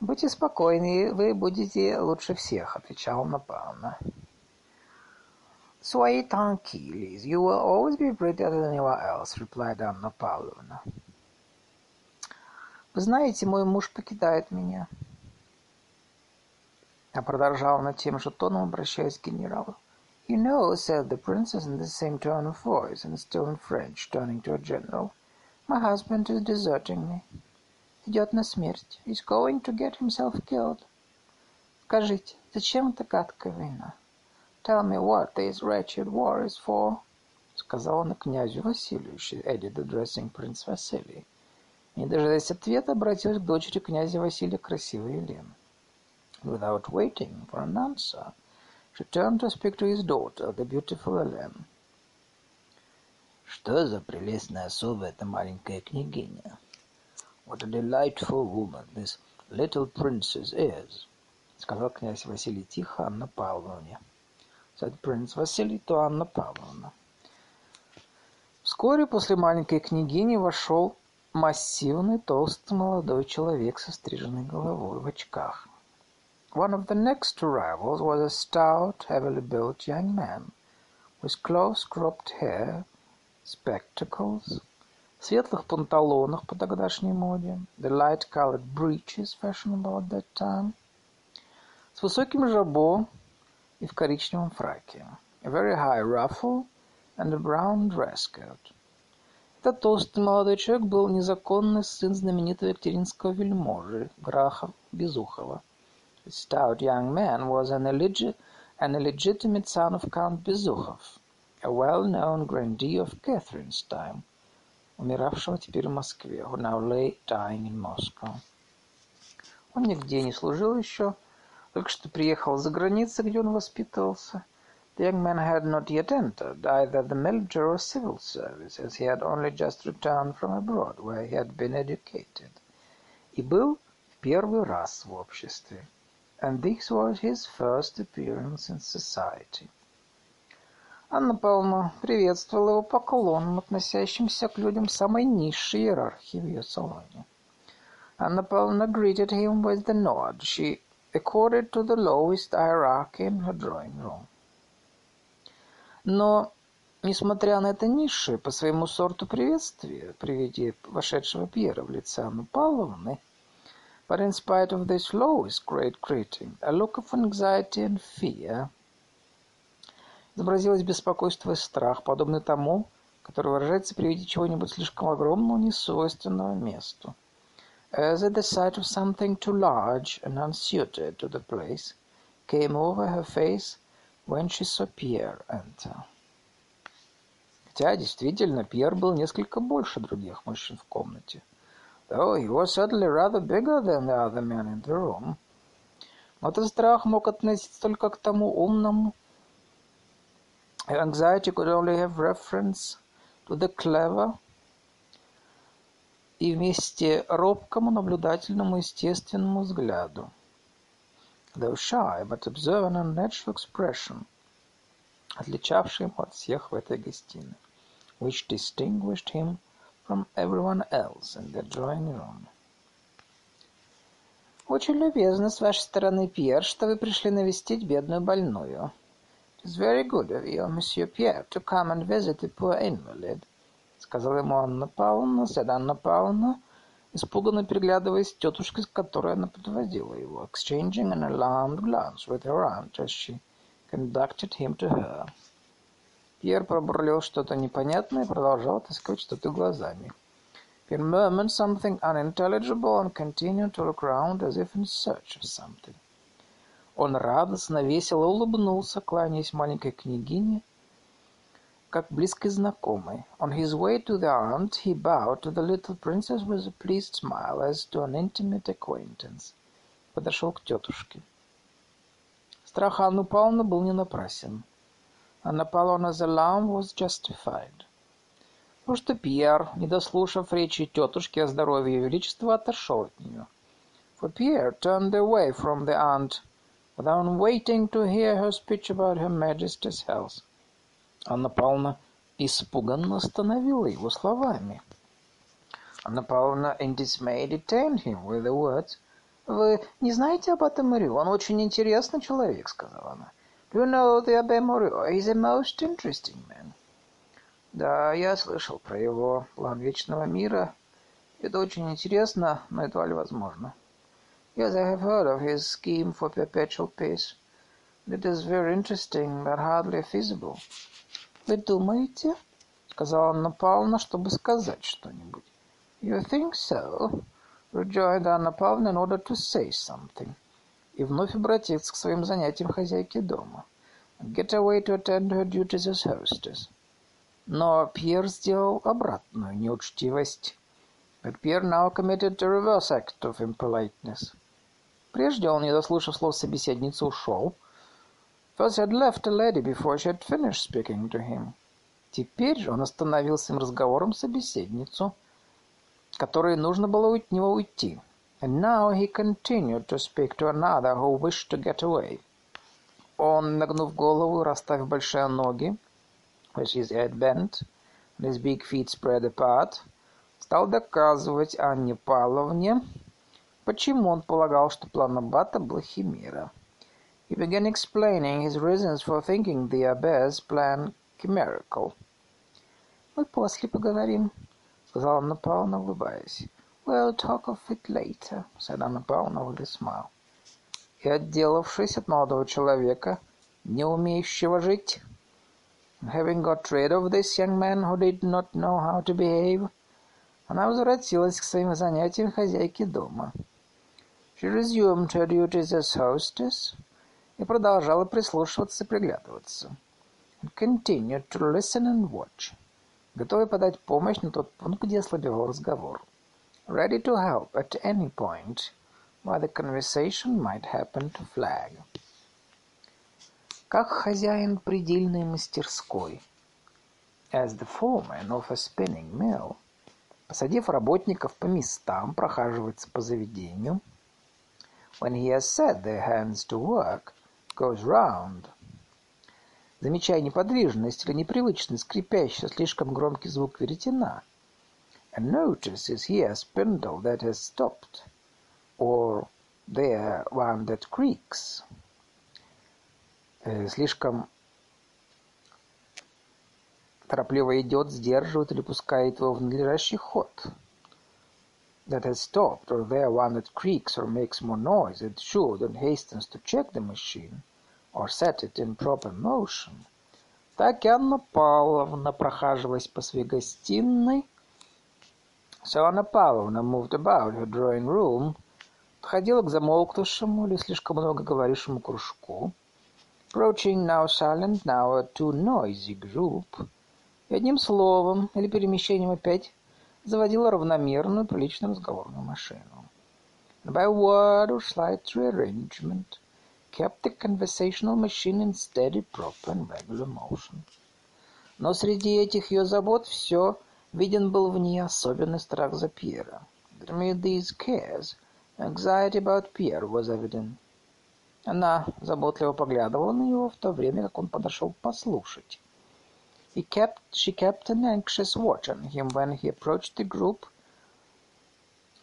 «Будьте спокойны, вы будете лучше всех», — отвечала Анна Павловна. «Soyez tranquilles, you will always be prettier than anyone else», — replied Anna Pavlovna. Вы знаете, мой муж покидает меня. Я продолжал над тем же тоном, обращаясь к генералу. You know, said the princess in the same tone of voice, and still in French, turning to a general, my husband is deserting me. Идет на смерть. He's going to get himself killed. Скажите, зачем эта гадкая война? Tell me what this wretched war is for, сказал он князю Василию, she added, addressing Prince Vasily. Не дожидаясь ответа, обратилась к дочери князя Василия, красивой Елены. Without waiting for an answer, she turned to speak to his daughter, the beautiful Helene. Что за прелестная особа эта маленькая княгиня? What a delightful woman this little princess is, сказал князь Василий тихо Анна Павловне. Said Prince Vasily to Анна Павловна. Вскоре после маленькой княгини вошел массивный толстый молодой человек со стриженной головой в очках. One of the next arrivals was a stout, heavily built young man, with close cropped hair, spectacles, светлых панталонах по тогдашней моде, the light-colored breeches fashionable at that time, с высоким жабо и в коричневом фраке, a very high ruffle and a brown dress coat. Этот толстый молодой человек был незаконный сын знаменитого екатеринского вельможи, графа Безухова. The stout young man was an, illeg an illegitimate son of Count Безухов, a well-known grandee of Catherine's time, умиравшего теперь в Москве, who now lay dying in Moscow. Он нигде не служил еще, только что приехал за границу, где он воспитывался. The young man had not yet entered either the military or civil service, as he had only just returned from abroad, where he had been educated. И был в первый раз в обществе and this was his first appearance in society. Анна Павловна приветствовала его поклоном, относящимся к людям самой низшей иерархии в ее салоне. Anna Pavlovna greeted him with the nod she accorded to the lowest hierarchy in her drawing room. Но, несмотря на это низшее по своему сорту приветствие при виде вошедшего Пьера в лице Анны Павловны, But in spite of this lowest great greeting, a look of anxiety and fear изобразилось беспокойство и страх, подобный тому, который выражается при виде чего-нибудь слишком огромного, несвойственного месту. As at the sight of something too large and unsuited to the place, came over her face when she saw Pierre enter. Хотя, действительно, Пьер был несколько больше других мужчин в комнате. though he was certainly rather bigger than the other men in the room. Но этот страх мог относиться только к тому умному. Anxiety could only have reference to the clever и вместе робкому, наблюдательному, естественному взгляду. Though shy, but observant and natural expression, отличавший от всех в этой гостиной, which distinguished him from everyone else in the drawing room. Очень любезно с вашей стороны, Пьер, что вы пришли навестить бедную больную. It is very good of you, Monsieur Pierre, to come and visit the poor invalid, сказала ему Анна Павловна, said Анна Павловна, испуганно переглядываясь с тетушкой, с которой она подводила его, exchanging an alarmed glance with her aunt as she conducted him to her. Пьер пробурлил что-то непонятное и продолжал таскать что-то глазами. Pierre murmured something unintelligible and continued to look round as if in search of something. Он радостно, весело улыбнулся, кланяясь маленькой княгине, как близкой знакомой. On his way to the aunt, he bowed to the little princess with a pleased smile, as to an intimate acquaintance. Подошел к тетушке. Страх Анны Павловны был не напрасен. Anna Pavlovna's alarm was justified. Потому что Пьер, не дослушав речи тетушки о здоровье Ее Величества, отошел от нее. For Pierre turned away from the aunt without waiting to hear her speech about Her Majesty's health. Анна Павловна испуганно остановила его словами. Anna Pavlovna in dismay detained him with the words, «Вы не знаете об этом Марию? Он очень интересный человек», — сказала она. You know the Abbe Morio. He's a most interesting man. Да, я слышал про его план вечного мира Это очень интересно, но едва ли возможно. Yes, I have heard of his scheme for perpetual peace. It is very interesting, but hardly feasible. Вы думаете? Сказала Анна Павловна, чтобы сказать что-нибудь. You think so? Rejoined Анна Павловна in order to say something. И вновь обратиться к своим занятиям хозяйки дома. Get away to attend her duties as hostess. Но Пьер сделал обратную неучтивость. But Pierre now committed a reverse act of impoliteness. Прежде он, не дослушав слов собеседницы, ушел. He had left a lady before she had finished speaking to him. Теперь же он остановил своим разговором собеседницу, которой нужно было от него уйти. And now he continued to speak to another who wished to get away. Он, нагнув голову расставив большие ноги, with his head bent and his big feet spread apart, стал доказывать Анне Павловне, Почему он полагал, что план Аббата был химера? He began explaining his reasons for thinking the Abbé's plan chimerical. «Мы после поговорим», — сказала Анна Павловна, улыбаясь. «We'll talk of it later», — said Anna Pavlovna with a smile. И, отделавшись от молодого человека, не умеющего жить, having got rid of this young man who did not know how to behave, она возвратилась к своим занятиям хозяйки дома. She resumed her duties as hostess и продолжала прислушиваться и приглядываться. And continued to listen and watch. Готовая подать помощь на тот пункт, где ослабевал разговор. Ready to help at any point where the conversation might happen to flag. Как хозяин предельной мастерской. As the foreman of a spinning mill, посадив работников по местам, прохаживается по заведению – when he has set their hands to work, goes round. Замечая неподвижность или непривычный скрипящий, слишком громкий звук веретена, and notices here a spindle that has stopped, or there one that creaks. Э, слишком торопливо идет, сдерживает или пускает его в надлежащий ход – that has stopped, or there one that creaks or makes more noise than it should and hastens to check the machine or set it in proper motion. Так и Анна Павловна, прохаживаясь по своей гостиной, so Anna Pavlovna moved about her drawing room, подходила к замолкнувшему или слишком много говорившему кружку, approaching now silent, now a too noisy group, и одним словом или перемещением опять заводила равномерную приличную разговорную машину. And by word or slight rearrangement kept the conversational machine in steady, proper and regular motion. Но среди этих ее забот все виден был в ней особенный страх за Пьера. Amid these cares, anxiety about Pierre was evident. Она заботливо поглядывала на него в то время, как он подошел послушать. He kept, she kept an anxious watch on him when he approached the group,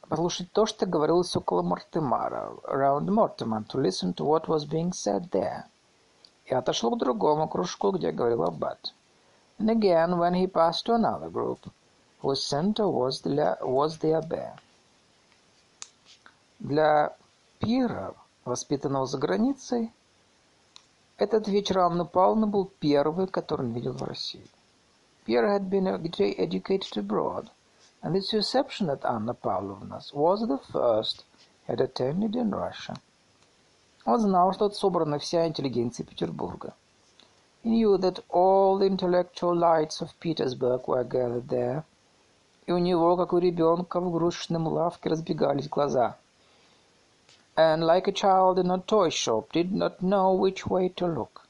послушать то, что говорилось около Мортемара, around Mortimer, to listen to what was being said there. И отошел к другому кружку, где говорил Аббат. And again, when he passed to another group, whose center was the, was the Abbé. Для Пира, воспитанного за границей, Этот вечер Анны Павловны был первый, который он видел в России. Pierre had been educated abroad, and this reception at Anna Pavlovna's was the first he had attended in Russia. Он знал, что собрана вся интеллигенция Петербурга. He knew that all the intellectual lights of Petersburg were gathered there, и у него, как у ребенка в игрушечном лавке, разбегались глаза – and like a child in a toy shop did not know which way to look.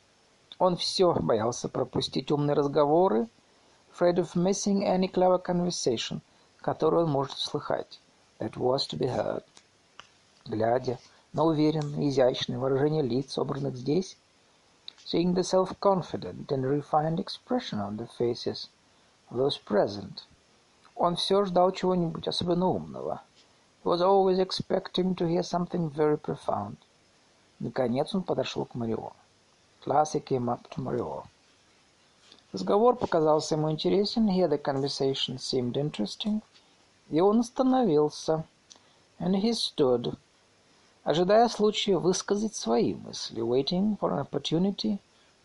Он все боялся пропустить умные разговоры, afraid of missing any clever conversation, которую он может услыхать, that was to be heard. Глядя на уверенное, изящное выражение лиц, собранных здесь, seeing the self-confident and refined expression on the faces of those present, он все ждал чего-нибудь особенно умного — was always expecting to hear something very profound. Наконец он подошел к Марио. Class he came up to Mario. Разговор показался ему интересен. Here the conversation seemed interesting. И он остановился. And he stood, ожидая случая высказать свои мысли, waiting for an opportunity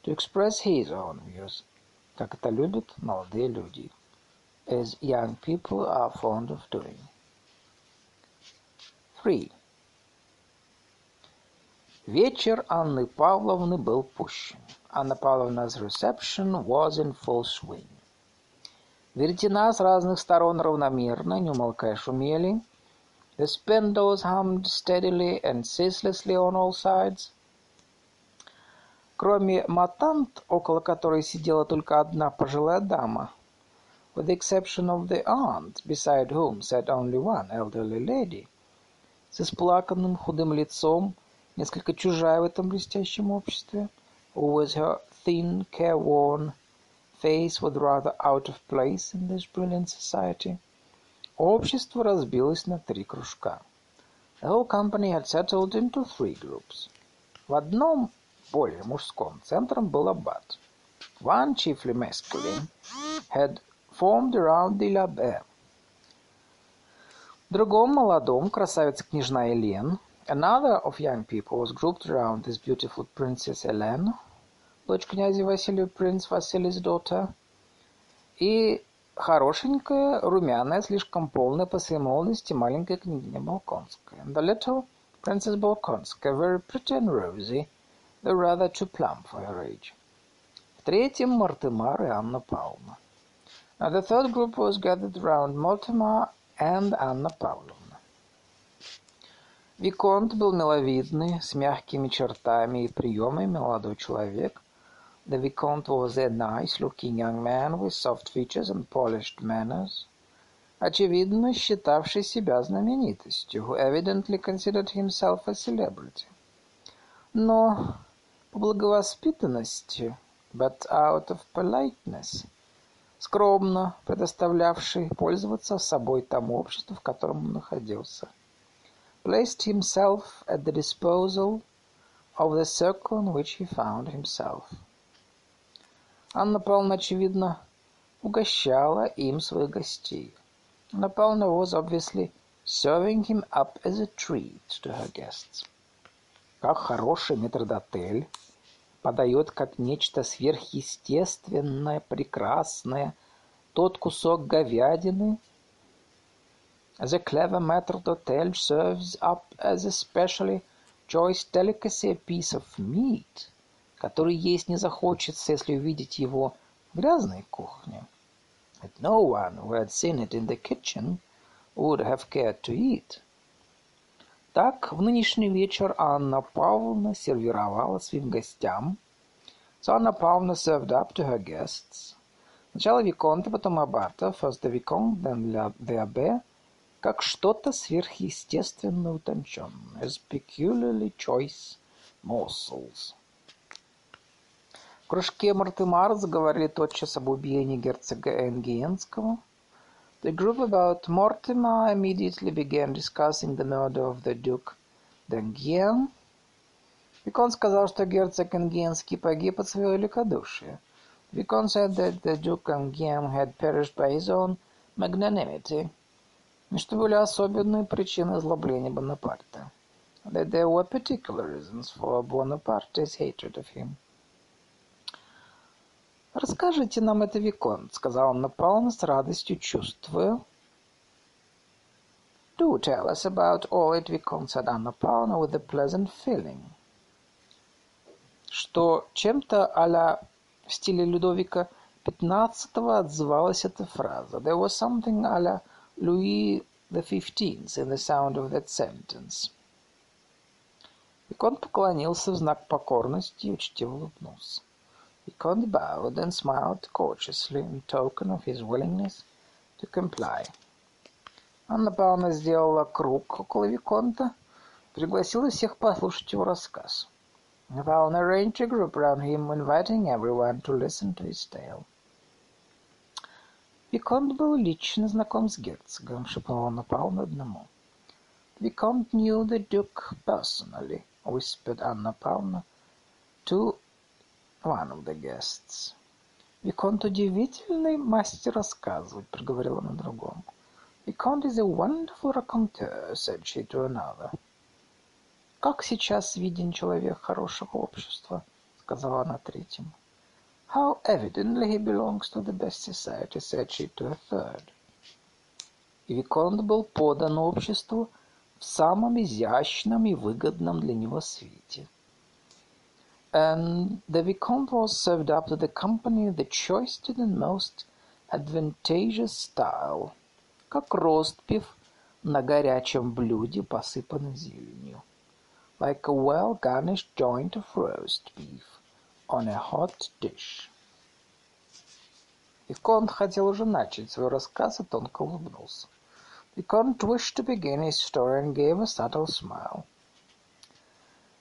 to express his own views, как это любят молодые люди, as young people are fond of doing. 3. Вечер Анны Павловны был пущен. Anna Pavlovna's reception was in full swing. Веретена с разных сторон равномерно, не умолкая шумели. The spindles hummed steadily and ceaselessly on all sides. Кроме матант, около которой сидела только одна пожилая дама, with the exception of the aunt, beside whom sat only one elderly lady, с исплаканным худым лицом, несколько чужая в этом блестящем обществе, was her thin, careworn face was rather out of place in this brilliant society. Общество разбилось на три кружка. The whole company had settled into three groups. В одном, более мужском, центром был аббат. One, chiefly masculine, had formed around the labbe. Другом, молодом, красавица-княжна Елен, Another of young people was grouped around this beautiful Princess Helene, дочь князя Василия, Prince Василий's daughter, и хорошенькая, румяная, слишком полная по своей молодости маленькая княгиня Балконская. And the little Princess Balkonskaya, very pretty and rosy, though rather too plump for her age. В третьем Мартемар и Анна Павловна. Now the third group was gathered around Mortimer and Anna Pavlovna. Виконт был миловидный, с мягкими чертами и приемами молодой человек. The Vicomte was a nice-looking young man with soft features and polished manners. Очевидно, считавший себя знаменитостью, who evidently considered himself a celebrity. Но по благовоспитанности, but out of politeness, скромно предоставлявший пользоваться собой тому обществу, в котором он находился – placed himself at the disposal of the circle in which he found himself. Анна Павловна, очевидно, угощала им своих гостей. Anna Pavlovna was obviously serving him up as a treat to her guests. Как хороший метрдотель подает как нечто сверхъестественное, прекрасное тот кусок говядины, The clever maître d'hôtel serves up as a specially choice delicacy a piece of meat, который есть не захочется, если увидеть его в грязной кухне. That no one who had seen it in the kitchen would have cared to eat. Так, в нынешний вечер Анна Павловна сервировала своим гостям. So Anna Pavlovna served up to her guests. Сначала Виконта, потом Аббата, first the Vicomte, then the Abbé, как что-то сверхъестественно утонченное, as peculiarly choice morsels. В кружке Мартемар заговорили тотчас об убиении герцога Энгиенского. The group about Mortimer immediately began discussing the murder of the Duke d'Enghien. Викон сказал, что герцог Энгиенский погиб от своего великодушия. Викон said that the Duke Enghien had perished by his own magnanimity и что были особенные причины озлобления Бонапарта. That there were particular reasons for Bonaparte's hatred of him. «Расскажите нам это, Виконт», — сказал он напално с радостью, чувствуя. «Do tell us about all it, Виконт», — said Анна Павловна with a pleasant feeling. Что чем-то а в стиле Людовика XV отзывалась эта фраза. There was something а Louis the Fifteenth in the sound of that sentence. Виконт поклонился в знак покорности и учтиво улыбнулся. Vicomte bowed and smiled courteously in token of his willingness to comply. Анна Павловна сделала круг около Виконта, пригласила всех послушать его рассказ. Anna Pavlovna arranged a group around him, inviting everyone to listen to his tale. Виконт был лично знаком с герцогом, шепнула Анна Павловна одному. Vicomte knew the Duke personally, whispered Anna Pavlovna to one of the guests. Виконт удивительный мастер рассказывать, проговорила на другом. Vicomte is a wonderful raconteur, said she to another. Как сейчас виден человек хорошего общества, сказала она третьему. How evidently he belongs to the best society, said she to a third. И Виконт был подан обществу в самом изящном и выгодном для него свете. And the Vicomte was served up to the company the choicest and most advantageous style, как ростбиф на горячем блюде, посыпанном зеленью. Like a well-garnished joint of roast beef on a hot dish. Виконт хотел уже начать свой рассказ и тонко улыбнулся. Vicomte wished to begin his story and gave a subtle smile.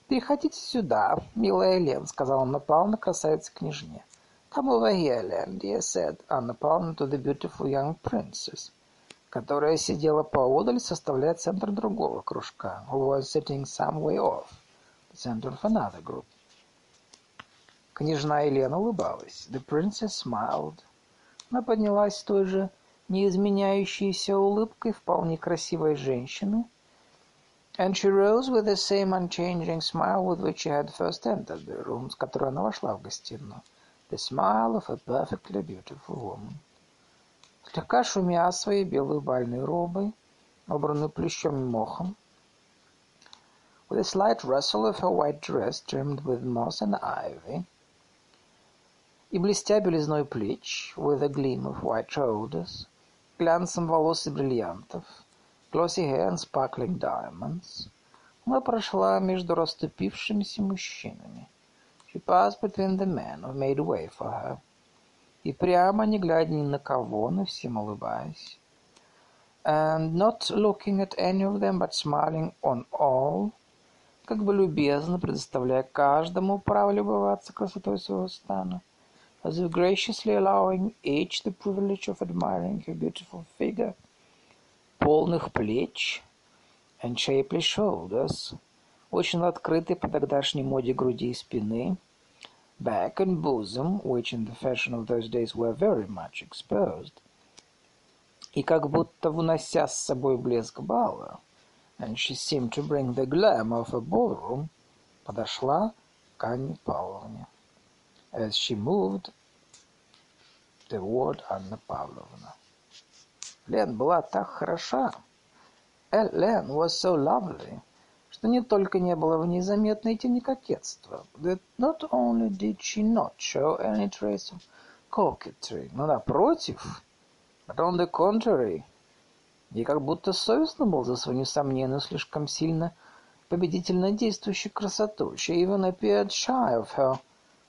«Переходите сюда, милая Элен», — сказала Анна Павловна красавице-княжне. «Come over here, Ellen, dear», — said Anna Pavlovna to the beautiful young princess, которая сидела поодаль, составляя центр другого кружка, who was sitting some way off, the center of another group. Княжна Елена улыбалась. The princess smiled. Она поднялась с той же неизменяющейся улыбкой вполне красивой женщины, And she rose with the same unchanging smile with which she had first entered the room, с которой она вошла в гостиную. The smile of a perfectly beautiful woman. Слегка шумя своей белой бальной робой, обранной плющом и мохом, with a slight rustle of her white dress trimmed with moss and ivy, и блестя белизной плеч, with a gleam of white shoulders, глянцем волос и бриллиантов, glossy hair and sparkling diamonds, она прошла между расступившимися мужчинами. She passed between the men who made way for her. И прямо, не глядя ни на кого, но всем улыбаясь. And not looking at any of them, but smiling on all, как бы любезно предоставляя каждому право любоваться красотой своего стана, as if graciously allowing each the privilege of admiring her beautiful figure, полных плеч and shapely shoulders, очень открытой по тогдашней моде груди и спины, back and bosom, which in the fashion of those days were very much exposed, и как будто внося с собой блеск бала, and she seemed to bring the glamour of a ballroom, подошла к Анне Павловне. As she moved toward Anna Pavlovna. Лен была так хороша. Лен was so lovely, что не только не было в ней заметной тени кокетства, that not only did she not show any trace of coquetry, но напротив, but on the contrary, ей как будто совестно был за свою несомненную слишком сильно победительно действующую красоту. She even appeared shy of her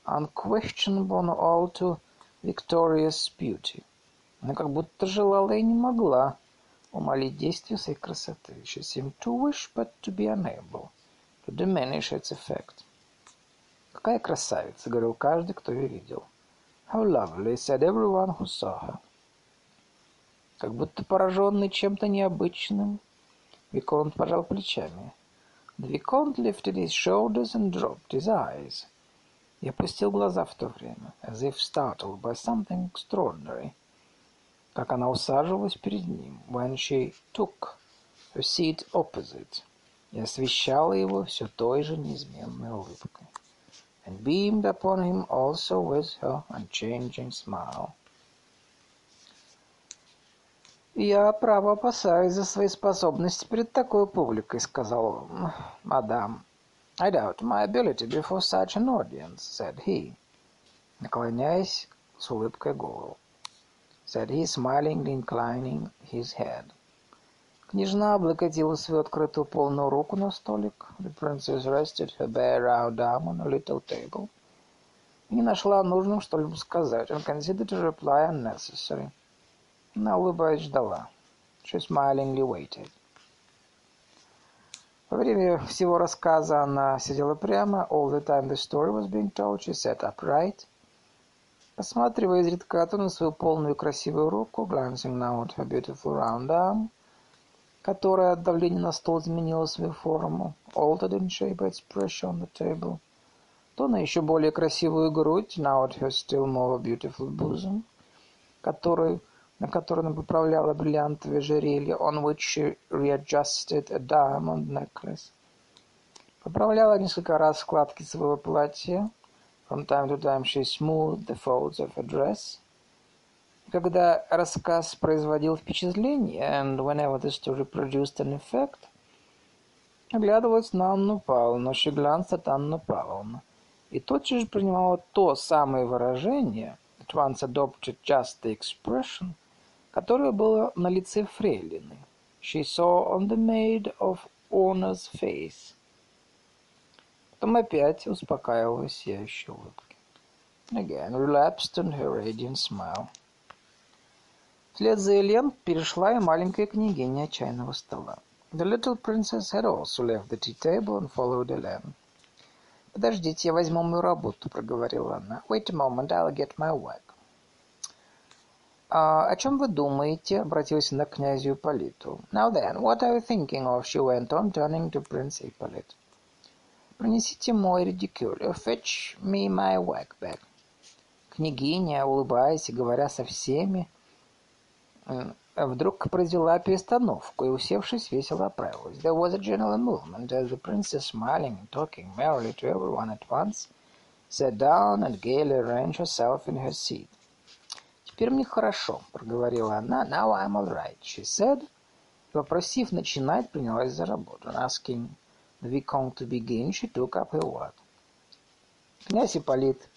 unquestionable all too victorious beauty. Она как будто желала и не могла умолить действие своей красоты. She seemed to wish, but to be unable to diminish its effect. «Какая красавица!» — говорил каждый, кто ее видел. «How lovely!» — said everyone who saw her. Как будто пораженный чем-то необычным, Виконт пожал плечами. The Vicomte lifted his shoulders and dropped his eyes. И опустил глаза в то время, as if startled by something extraordinary как она усаживалась перед ним, when she took her seat opposite, и освещала его все той же неизменной улыбкой, and beamed upon him also with her unchanging smile. «Я, право, опасаюсь за свои способности перед такой публикой», — сказал он. «Мадам, I doubt my ability before such an audience», — said he, наклоняясь с улыбкой голову said he, smilingly inclining his head. Княжна облокотила свою открытую полную руку на столик. The princess rested her bare round arm on a little table. И не нашла нужным что-либо сказать. And considered to reply unnecessary. Она, улыбаясь, ждала. She smilingly waited. Во время всего рассказа она сидела прямо. All the time the story was being told, she sat upright посматривая изредка то на свою полную красивую руку, glancing now at her beautiful round arm, которая от давления на стол изменила свою форму, altered in shape its pressure on the table, то на еще более красивую грудь, now at her still more beautiful bosom, которую на которой она поправляла бриллиантовое ожерелье, on which she readjusted a diamond necklace. Поправляла несколько раз складки своего платья. From time to time she smoothed the folds of her dress. Когда рассказ производил впечатление, and whenever the story produced an effect, оглядывалась на Анну Павловну, she glanced at Анну Павловну, и тотчас же принимала то самое выражение, at once adopted just the expression, которое было на лице фрейлины. She saw on the maid of honor's face. Потом опять успокаивалась сияющей улыбки. Again relapsed on her radiant smile. Вслед за Элен перешла и маленькая княгиня чайного стола. The little princess had also left the tea table and followed Ellen. «Подождите, я возьму мою работу», — проговорила она. «Wait a moment, I'll get my work». «А о чем вы думаете?» — обратилась она к князю Ипполиту. «Now then, what are you thinking of?» — she went on, turning to Prince Ippolit. «Принесите мой редикюль. Fetch me my work bag». Княгиня, улыбаясь и говоря со всеми, вдруг произвела перестановку и, усевшись, весело оправилась. There was a general movement as the princess, smiling and talking merrily to everyone at once, sat down and gaily arranged herself in her seat. «Теперь мне хорошо», — проговорила она. «Now I'm all right», she said. Попросив начинать, принялась за работу. Asking the to begin, she took up her work. Князь Ипполит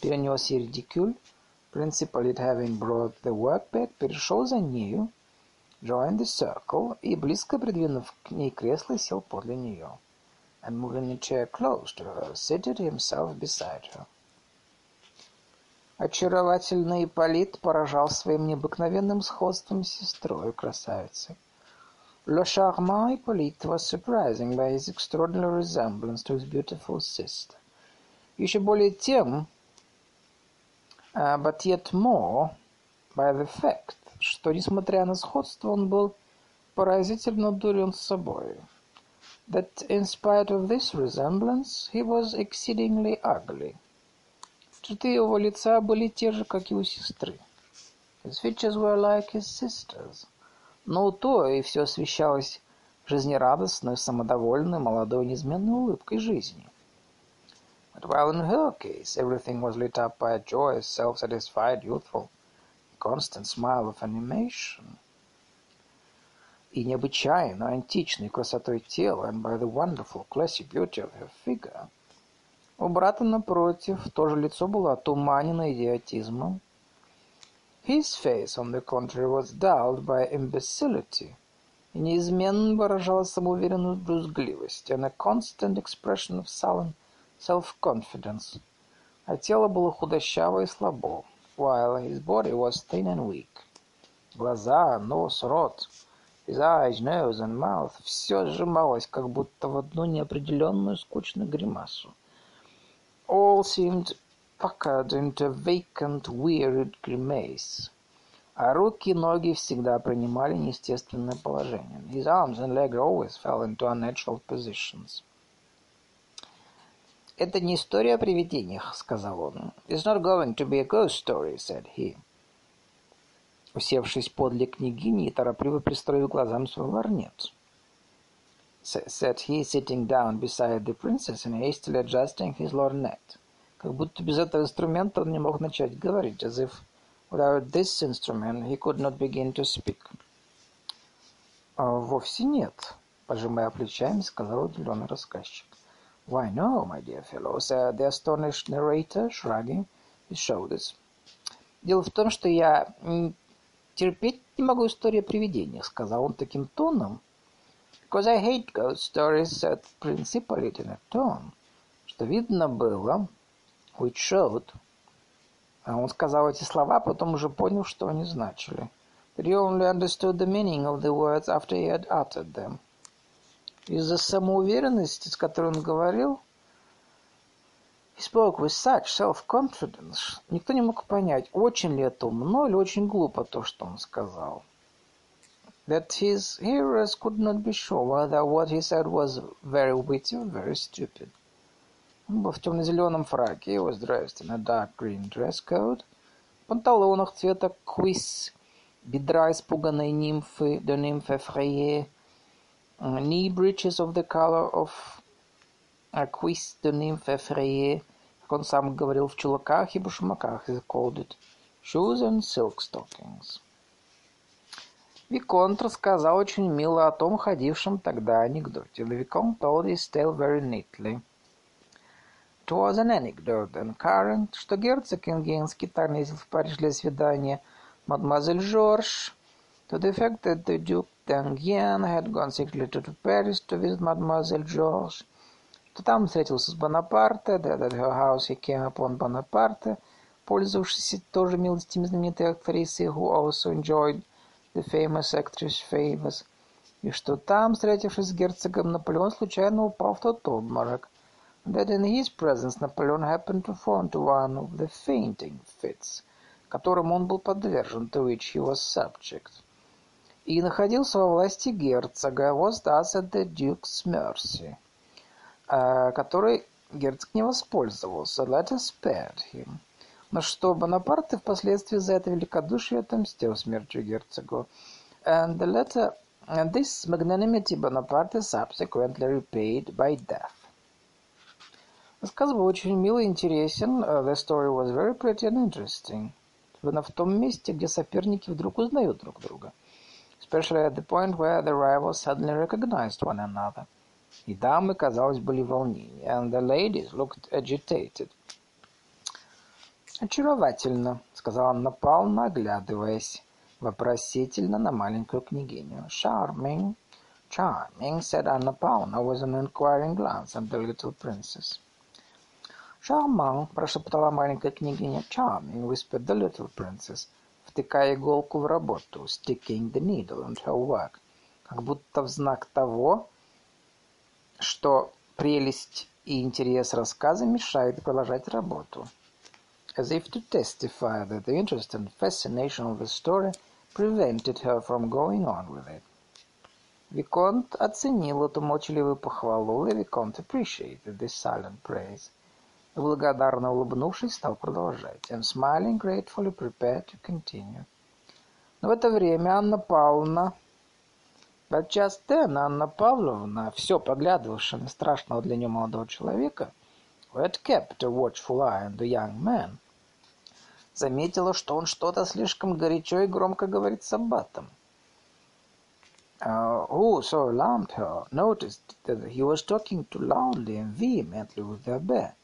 перенес ей редикюль, Principal it having brought the workbag, перешел за нею, joined the circle и, близко придвинув к ней кресло, сел подле нее. And moving a chair close to her, seated himself beside her. Очаровательный Ипполит поражал своим необыкновенным сходством с сестрой красавицы. Le charmant Hippolyte was surprising by his extraordinary resemblance to his beautiful sister. Еще более тем, Uh, but yet more by the fact, что, несмотря на сходство, он был поразительно дурен с собой. That in spite of this resemblance, he was exceedingly ugly. Черты его лица были те же, как и у сестры. His features were like his sister's. Но то и все освещалось жизнерадостной, самодовольной, молодой, неизменной улыбкой жизни. But while in her case everything was lit up by a joyous, self-satisfied, youthful, constant smile of animation, и необычайно античной красотой тела, and by the wonderful, classy beauty of her figure, у брата, напротив, тоже лицо было отуманено идиотизмом. His face, on the contrary, was dulled by imbecility, и неизменно выражала самоуверенную брюзгливость, and a constant expression of sullen self-confidence, а тело было худощаво и слабо, while his body was thin and weak. Глаза, нос, рот, his eyes, nose and mouth — все сжималось, как будто в одну неопределенную скучную гримасу. All seemed puckered into a vacant, wearied grimace. А руки и ноги всегда принимали неестественное положение. His arms and legs always fell into unnatural positions. «Это не история о привидениях», — сказал он. «It's not going to be a ghost story», — said he. Усевшись подле княгини торопливо пристроив глазам свой ларнет. Said he, sitting down beside the princess and hastily adjusting his lorgnette. Как будто без этого инструмента он не мог начать говорить, as if without this instrument he could not begin to speak. А, «Вовсе нет», — пожимая плечами, сказал удивленный рассказчик. "Why, no, my dear fellow," said the astonished narrator, shrugging his shoulders. «Дело в том, что я терпеть не могу истории о привидениях», — сказал он таким тоном. «Because I hate ghost stories," said Prince Ippolit in a tone, что видно было, showed. А он сказал эти слова, потом уже понял, что они значили. But he only understood the meaning of the words after he had uttered them. Из-за самоуверенности, с которой он говорил, he spoke with such self-confidence, никто не мог понять, очень ли это умно или очень глупо то, что он сказал. That his hearers could not be sure whether what he said was very witty or very stupid. Он был в темно-зеленом фраке, in a dark green dress coat, в панталонах цвета quiz бедра испуганной нимфы, de nymphe effrayée, knee breeches of the color of a cuisse de nymphe effrayée, как он сам говорил, в чулках и башмаках, he called it, shoes and silk stockings. Виконт рассказал очень мило о том ходившем тогда анекдоте. The Vicomte told his tale very neatly. It was an anecdote and current, что герцог Ингенский тормозил в Париж для свидания. Мадемуазель Жорж, to the effect that the Duke d'Enghien had gone secretly to Paris to visit mademoiselle Georges, что там встретился с Бонапарте, that at her house he came upon Bonaparte, пользовавшийся тоже милостями знаменитой актрисы, who also enjoyed the famous actress famous, и что там, встретившись с герцогом, Наполеон случайно упал в тот обморок, that in his presence Napoleon happened to fall into one of the fainting fits, которым он был подвержен, to which he was subject, и находился во власти герцога, was thus at the Duke's mercy, который герцог не воспользовался, let us spared him. На что Бонапарте впоследствии за это великодушие отомстил смертью герцогу. And the latter, and this magnanimity Bonaparte subsequently repaid by death. Рассказ был очень милый и интересен. Uh, the story was very pretty and interesting. Особенно в том месте, где соперники вдруг узнают друг друга. Especially at the point where the rivals suddenly recognized one another. И дамы, казалось, были в волнении. And the ladies looked agitated. «Очаровательно», — сказала Анна Павловна, оглядываясь вопросительно на маленькую княгиню. «Charming, charming», — said Anna Pavlovna with an inquiring glance at the little princess. «Charmant», — прошептала маленькая княгиня. «Charming», — whispered the little princess, втыкая иголку в работу, sticking the needle into her work, как будто в знак того, что прелесть и интерес рассказа мешают продолжать работу as if to testify that the interest and fascination of the story prevented her from going on with it. Виконт оценил эту молчаливую похвалу, и Виконт appreciated this silent praise. Благодарно улыбнувшись, стал продолжать, and smiling gratefully prepared to continue. Но в это время Анна Павловна, just then Анна Павловна, все поглядывавшая на страшного для нее молодого человека, who had kept a watchful eye on the young man, заметила, что он что-то слишком горячо и громко говорит с аббатом. Uh, who so alarmed her noticed that he was talking too loudly and vehemently with the abbe,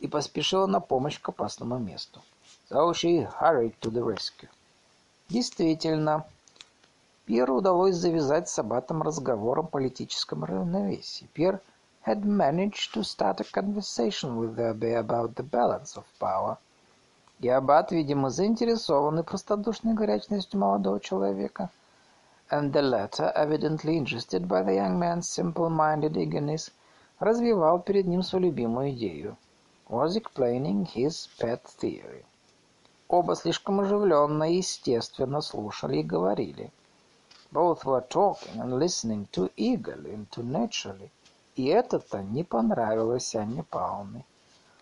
и поспешила на помощь к опасному месту. So she hurried to the rescue. Действительно, Пьеру удалось завязать с аббатом разговор о политическом равновесии. Пьер had managed to start a conversation with the abbe about the balance of power – и аббат, видимо, заинтересованный простодушной горячностью молодого человека, and the latter, evidently interested by the young man's simple-minded eagerness, развивал перед ним свою любимую идею, was explaining his pet theory. Оба слишком оживленно и естественно слушали и говорили. Both were talking and listening too eagerly and too naturally. И это-то не понравилось Анне Павловне,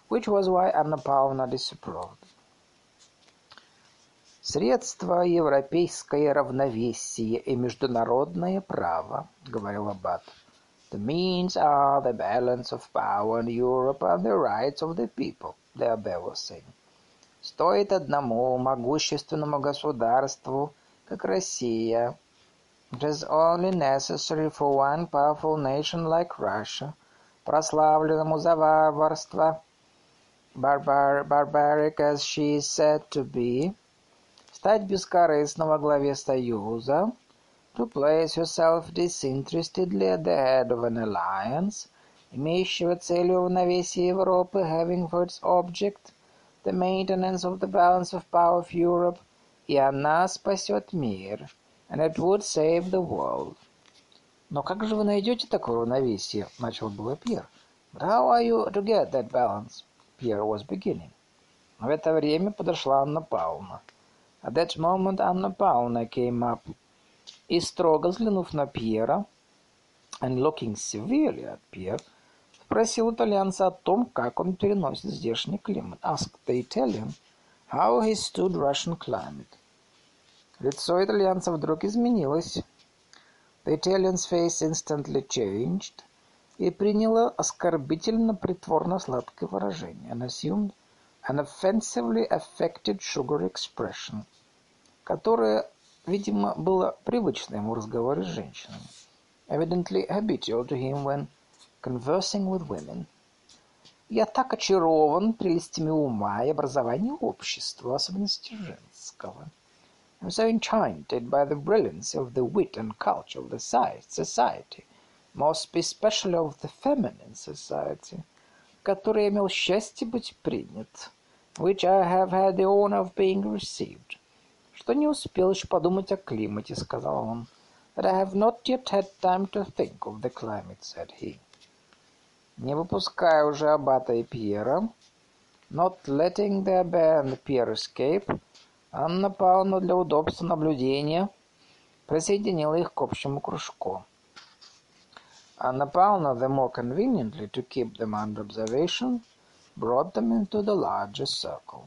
which was why Anna Pavlovna disapproved. «Средство европейское равновесие и международное право», — говорил Аббат. «The means are the balance of power in Europe and the rights of the people», — the Abbe was saying. «Стоит одному могущественному государству, как Россия. It is only necessary for one powerful nation like Russia, прославленному за варварство, barbar barbaric as she is said to be, стать бескорыстно во главе союза, to place yourself disinterestedly at the head of an alliance, имеющего целью равновесие Европы, having for its object the maintenance of the balance of power of Europe, и она спасет мир, and it would save the world. Но как же вы найдете такое равновесие? Начал было Пьер. But how are you to get that balance? Pierre was beginning. В это время подошла Анна Павловна. At that moment Анна Павловна came up, и строго взглянув на Пьера, and looking severely at Pierre, спросил итальянца о том, как он переносит здешний климат. Asked the Italian how he stood Russian climate. Лицо итальянца вдруг изменилось. The Italian's face instantly changed и приняло оскорбительно-притворно-сладкое выражение and assumed an offensively affected sugar expression, которое, видимо, было привычно ему разговоре с женщинами, evidently habitual to him when conversing with women. Я так очарован прелестями ума и образования общества, особенности женского. I'm so enchanted by the brilliancy of the wit and culture of the society, most especially of the feminine society, в которой я имел счастье быть принят, which I have had the honor of being received, что не успел еще подумать о климате, сказал он, that I have not yet had time to think of the climate, said he. Не выпуская уже Аббата и Пьера, not letting the Abbe and Pierre escape, Анна Павловна для удобства наблюдения присоединила их к общему кружку. Anna Pavlovna, the more conveniently to keep them under observation, brought them into the larger circle.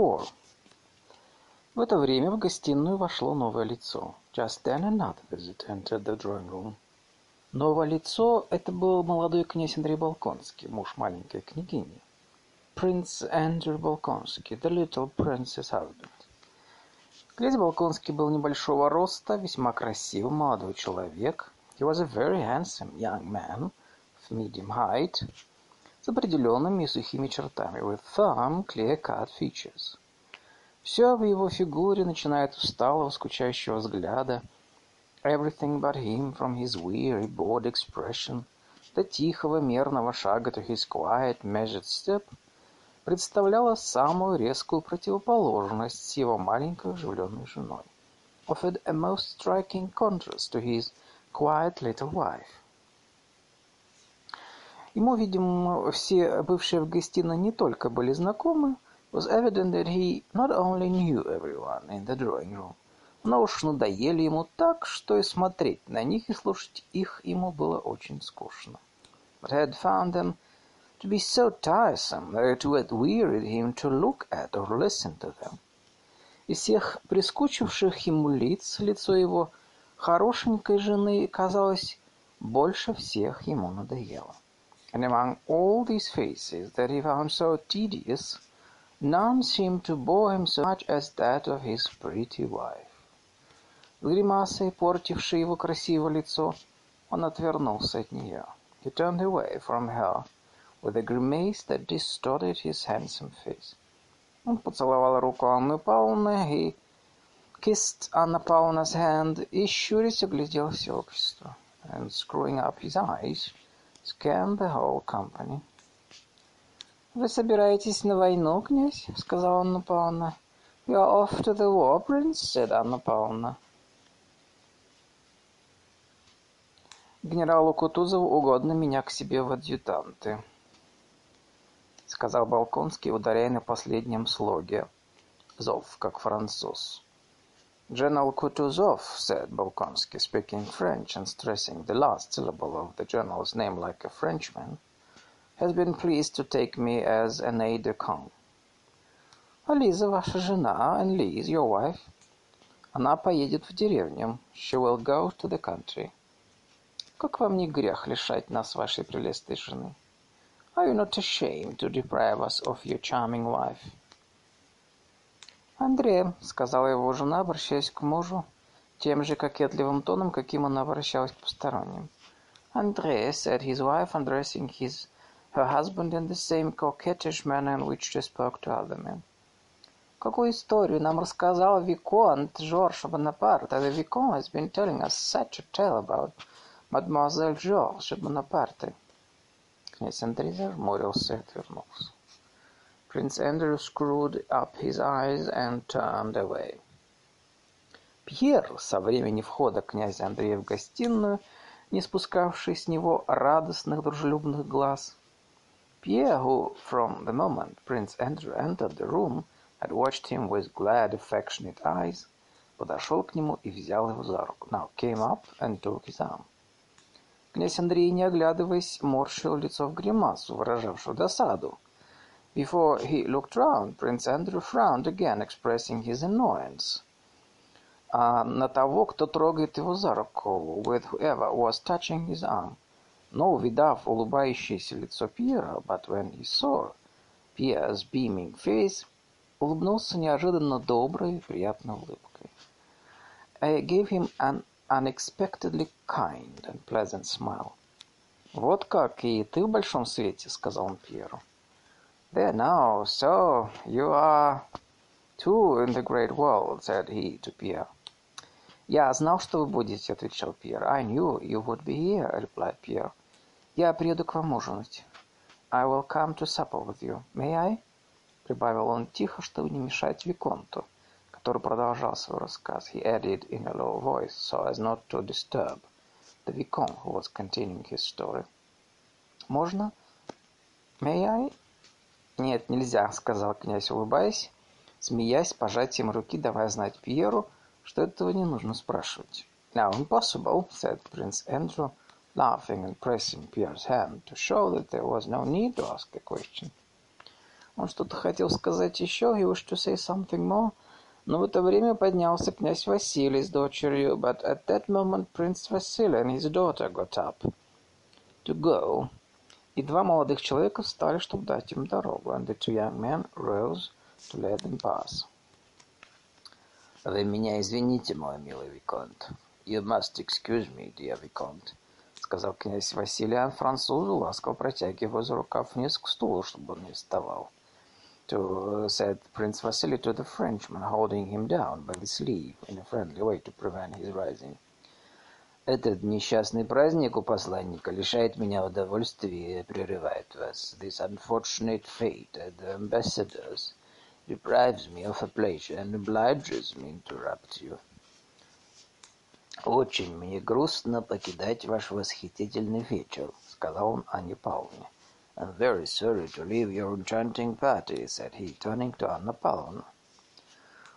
Four. В это время в гостиную вошло новое лицо. Just then another visitor entered the drawing room. Новое лицо — это был молодой князь Андрей Балконский, муж маленькой княгини. Prince Andrew Balkonsky, the little princess husband. Князь Балконский был небольшого роста, весьма красивый молодой человек. He was a very handsome young man of medium height, с определенными и сухими чертами, with firm, clear-cut features. Все в его фигуре, начиная от усталого, скучающего взгляда, everything but him, from his weary, bored expression, до тихого, мерного шага, to his quiet, measured step, представляло самую резкую противоположность его маленькой оживленной женой. Offered a most striking contrast to his quiet little wife. Ему, видимо, все бывшие в гостиной не только были знакомы, was evident that he not only knew everyone in the drawing room, но уж надоели ему так, что и смотреть на них и слушать их ему было очень скучно. But had found them to be so tiresome that it would wearied him to look at or listen to them. Из всех прискучивших ему лиц, лицо его хорошенькой жены, казалось, больше всех ему надоело. And among all these faces that he found so tedious, none seemed to bore him so much as that of his pretty wife. С гримасой, портившей его красивое лицо, он отвернулся от нее. He turned away from her with a grimace that distorted his handsome face. Он поцеловал руку Анны Павловны и kissed Anna Pavlovna's hand и, щурясь, оглядел все общество. And screwing up his eyes, scanned the whole company. «Вы собираетесь на войну, князь?» — сказала Анна Павловна. «You are off to the war, prince?» — said Анна Павловна. «Генералу Кутузову угодно меня к себе в адъютанты», — сказал Балконский, ударяя на последнем слоге. «Зов, как француз». General Kutuzov, said Bolkonsky, speaking French and stressing the last syllable of the general's name like a Frenchman, has been pleased to take me as an aide-de-camp. А Лиза, ваша жена, and Liz, your wife, она поедет в деревню. She will go to the country. Как вам не грех лишать нас вашей прелестной жены? Are you not ashamed to deprive us of your charming wife? «Андре», — сказала его жена, обращаясь к мужу, тем же кокетливым тоном, каким она обращалась к посторонним. «Андре», — said his wife, addressing his, her husband in the same coquettish manner in which she spoke to other men. Какую историю нам рассказал Виконт Жорж Бонапарт? The Vicomte has been telling us such a tale about Mademoiselle Georges Bonaparte. Князь Андрей зажмурился и отвернулся. Prince Andrew screwed up his eyes and turned away. Пьер, со времени входа князя Андрея в гостиную, не спускавший с него радостных дружелюбных глаз, Pierre, who, from the moment Prince Andrew entered the room, had watched him with glad, affectionate eyes, подошел к нему и взял его за руку. Now came up and took his arm. Князь Андрей, не оглядываясь, морщил лицо в гримасу, выражавшую досаду. Before he looked round, Prince Andrew frowned again, expressing his annoyance. А на того, кто трогает его за руку, with whoever was touching his arm. Но, увидав улыбающееся лицо Пьера, but when he saw Pierre's beaming face, улыбнулся неожиданно доброй и приятной улыбкой. I gave him an unexpectedly kind and pleasant smile. «Вот как, и ты в большом свете», — сказал он Пьеру. «There now, so you are too in the great world», — said he to Pierre. «Я знал, что вы будете», — отвечал Пьер. «I knew you would be here», — replied Pierre. «Я приеду к вам ужинать». «I will come to supper with you. May I?» — прибавил он тихо, чтобы не мешать Виконту, который продолжал свой рассказ. He added in a low voice, so as not to disturb the Vicomte, who was continuing his story. «Можно?» «May I?» «Нет, нельзя», — сказал князь, улыбаясь, смеясь, пожатием руки, давая знать Пьеру, что этого не нужно спрашивать. «Now impossible», — said Prince Andrew, laughing and pressing Pierre's hand to show that there was no need to ask a question. Он что-то хотел сказать еще, he wished to say something more, но в это время поднялся князь Василий с дочерью, but at that moment Prince Vasily and his daughter got up to go, и два молодых человека встали, чтобы дать им дорогу, and the two young men rose to let them pass. Вы меня извините, мой милый Виконт. You must excuse me, dear Vicomte сказал князь Василиан французу, ласково протягивая за рукав вниз к стулу, чтобы он не вставал. To, said Prince Vasily to the Frenchman, holding him down by the sleeve in a friendly way to prevent his rising. Этот несчастный праздник у посланника лишает меня удовольствия и прерывает вас. This unfortunate fate at the ambassador's deprives me of a pleasure and obliges me to interrupt you. «Очень мне грустно покидать ваш восхитительный вечер», — сказал он Анне Павловне. «I'm very sorry to leave your enchanting party», — said he, turning to Anna Pavlovna.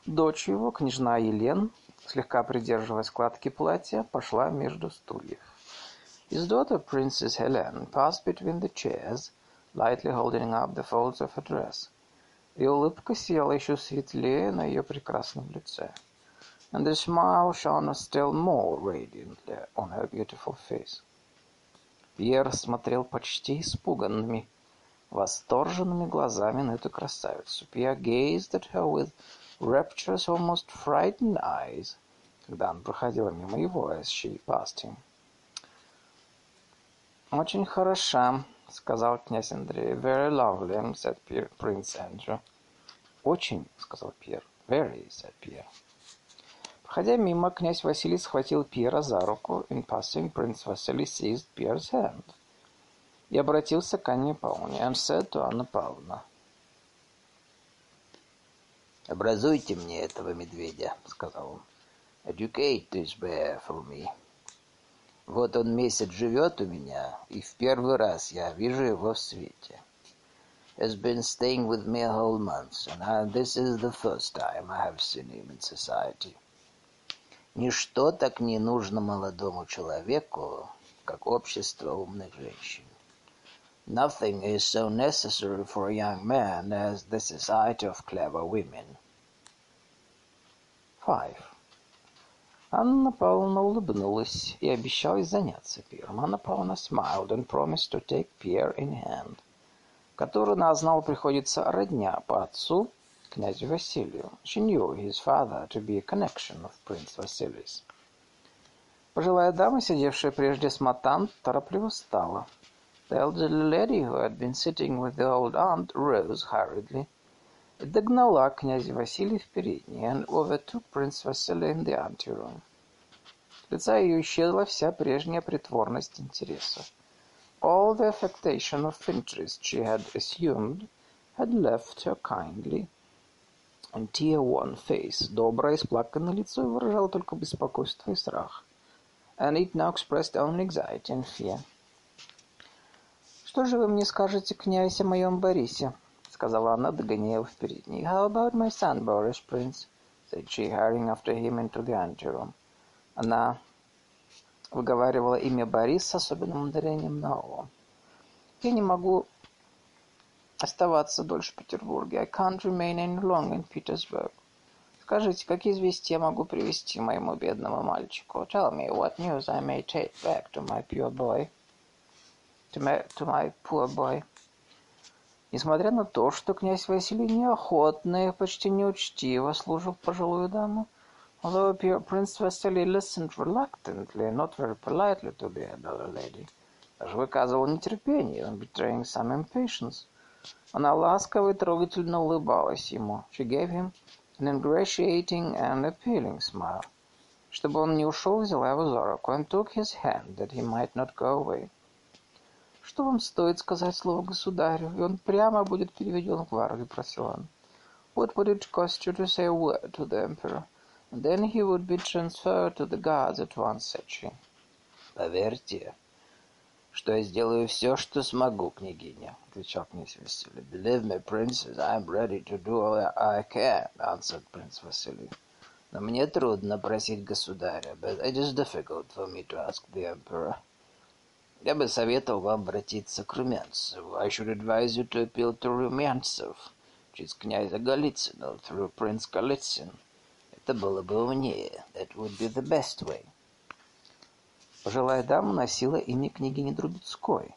Дочь его, княжна Елен, слегка придерживая складки платья, пошла между стульев. His daughter, Princess Helen, passed between the chairs, lightly holding up the folds of her dress. И улыбка сияла еще светлее на ее прекрасном лице and the smile shone still more radiantly on her beautiful face. Пьер смотрел почти испуганными, восторженными глазами на эту красавицу. Pierre gazed at her with rapturous, almost frightened eyes, когда он проходила мимо его, as she passed him. «Очень хороша», — сказал князь Андрей. «Very lovely», — said Prince Andrew. «Очень», — сказал Пьер. «Very», — said Pierre. Проходя мимо, князь Василий схватил Пьера за руку. In passing, Prince Vasily seized Pierre's hand. И обратился к Анне Павловне. And said to Anna Pavlovna. «Образуйте мне этого медведя», — сказал он. «Educate this bear for me». Вот он месяц живет у меня, и в первый раз я вижу его в свете. Has been staying with me a whole month, and I, this is the first time I have seen him in society. Ничто так не нужно молодому человеку, как общество умных женщин. Nothing is so necessary for a young man as the society of clever women. Five. Анна Павловна улыбнулась и обещалась заняться пиром. Анна Павловна smiled and promised to take Pierre in hand, который она знала приходится родня по отцу князю Василию. She knew his father to be a connection of Prince Vasilis. Пожилая дама, сидевшая прежде с матан, торопливо встала. The elderly lady who had been sitting with the old aunt rose hurriedly и догнала князя Василия в передней and overtook Prince Vasily in the anteroom. С лица ее исчезла вся прежняя притворность интереса. All the affectation of interest she had assumed had left her kindly and tear-worn face. Доброе исплаканное лицо выражало только беспокойство и страх. And it now expressed only anxiety and fear. «Что же вы мне скажете, князь, о моем Борисе?» — сказала она, догоняя его в передней. «How about my son, Boris, prince?» — said she, hurrying after him into the anteroom. Она выговаривала имя Борис с особенным ударением на «о». «Я не могу оставаться дольше в Петербурге. I can't remain any longer in Petersburg. Скажите, какие известия я могу привезти моему бедному мальчику? Tell me what news I may take back to my pure boy. To my, to my poor boy. Несмотря на то, что князь Василий неохотно и почти неучтиво служил пожилую даму, although Prince Vasily listened reluctantly and not very politely to the elderly lady, даже выказывал нетерпение, betraying some impatience. Она ласково и трогательно улыбалась ему. She gave him an ingratiating and appealing smile. Чтобы он не ушел, взяла его за руку and took his hand that he might not go away. «Что вам стоит сказать слово государю, и он прямо будет переведен в гвардию?» – просил он. «What would it cost you to say a word to the emperor, and then he would be transferred to the guards at once?» – said she. «Поверьте, что я сделаю все, что смогу, княгиня», — отвечал князь Василий. «Believe me, princess, I am ready to do all I can», — answered Prince Vasily. «Но мне трудно просить государя, but it is difficult for me to ask the emperor». Я бы советовал вам обратиться к Румянцеву. I should advise you to appeal to Румянцев, через князя Голицына, through Prince Голицын. Это было бы умнее. That would be the best way. Пожилая дама носила имя княгини Трубецкой.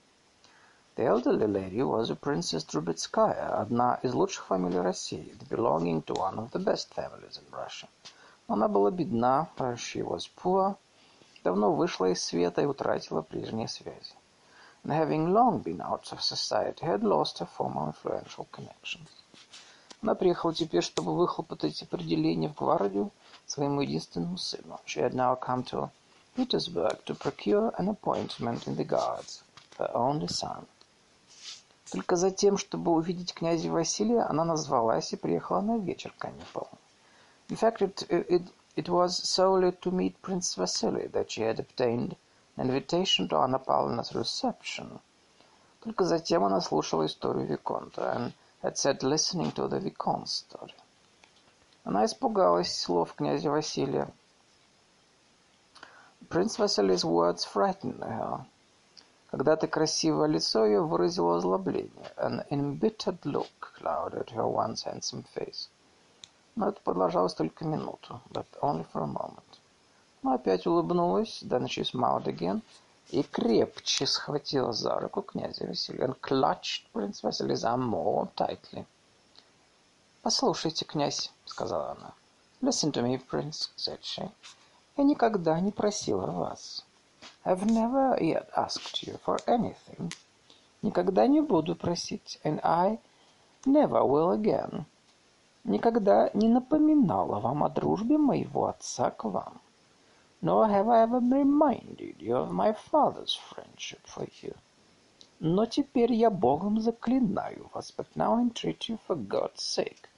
The elderly lady was a Princess Trubetskaya, одна из лучших фамилий России, belonging to one of the best families in Russia. Она была бедна, she was poor, давно вышла из света и утратила прежние связи. And having long been out of society, had lost her former influential connections. Она приехала теперь, чтобы выхлопотать определение в гвардию своему единственному сыну. She had now come to Petersburg to procure an appointment in the Guards, her only son. Только за тем, чтобы увидеть князя Василия, она назвалась и приехала на вечер к. In fact, it, it, it was solely to meet Prince Vasily that she had obtained an invitation to Anna Pavlovna's reception. Только затем она слушала историю Виконта and had sat listening to the Vicomte's story. Она испугалась слов князя Василия. Prince Vasily's words frightened her. Когда-то красивое лицо ее выразило озлобление. An embittered look clouded her once handsome face. Но это продолжалось только минуту, but only for a moment. Она опять улыбнулась, then she smiled again, и крепче схватила за руку князя Василия. And clutched Prince Vasily's arm more tightly. «Послушайте, князь», — сказала она. «Listen to me, prince», — said she. Я никогда не просила вас. I've never yet asked you for anything. Никогда не буду просить. And I never will again. Никогда не напоминала вам о дружбе моего отца к вам. Nor have I ever reminded you of my father's friendship for you. Но теперь я Богом заклинаю вас, but now I entreat you for God's sake.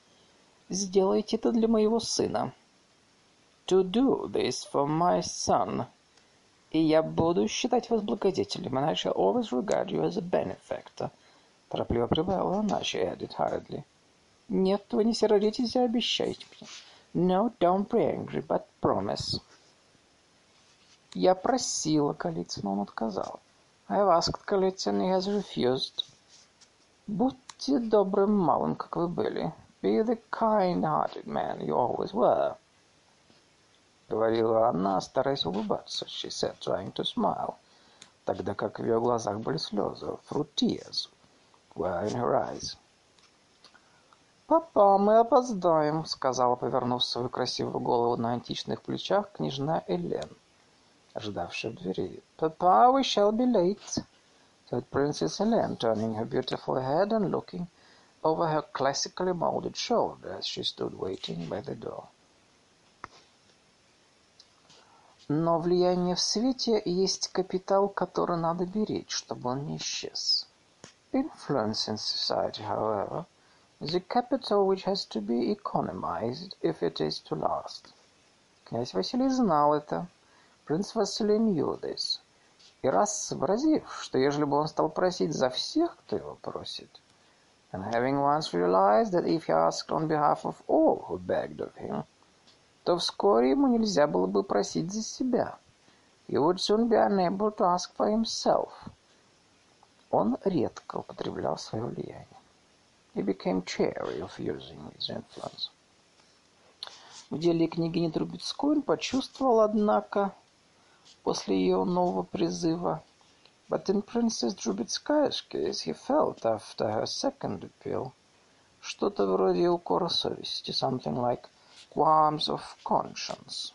Сделайте это для моего сына to do this for my son. И я буду считать вас благодетелем, and I shall always regard you as a benefactor. Торопливо прибавила она, she added hurriedly. Нет, вы не сердитесь и обещайте мне. No, don't be angry, but promise. Я просила Калицына, он отказал. I asked Калицын, he has refused. Будьте добрым малым, как вы были. Be the kind-hearted man you always were. — говорила она, стараясь улыбаться. She said, trying to smile, тогда как в ее глазах были слезы. Through tears were in her eyes. «Папа, мы опоздаем», — сказала, повернув свою красивую голову на античных плечах, княжна Элен, ожидавшая в двери. «Papa, we shall be late», — said Princess Helene, turning her beautiful head and looking over her classically molded shoulder as she stood waiting by the door. Но влияние в свете есть капитал, который надо беречь, чтобы он не исчез. Influence in society, however, a capital which has to be economized if it is to last. Князь Василий знал это. Принц Василий knew this. И раз сообразив, что ежели бы он стал просить за всех, кто его просит, and having once realized that if he asked on behalf of all who begged of him, то вскоре ему нельзя было бы просить за себя. He would soon be unable to ask for himself. Он редко употреблял свое влияние. He became chary of using his influence. В деле княгини Трубецкой он почувствовал, однако, после ее нового призыва, But in Princess Drubetskaya's case he felt, after her second appeal, что-то вроде укора совести, something like qualms of conscience.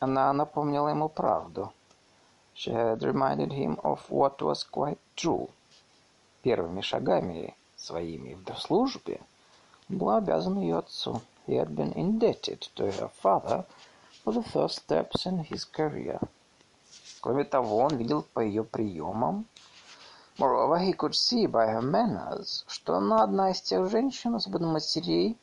Она напомнила ему правду. She had reminded him of what was quite true. Первыми шагами своими в службе была обязана ее отцу. He had been indebted to her father for the first steps in his career. Кроме того, он видел по ее приемам, Moreover, he could see by her manners, что она одна из тех женщин, особенно матерей,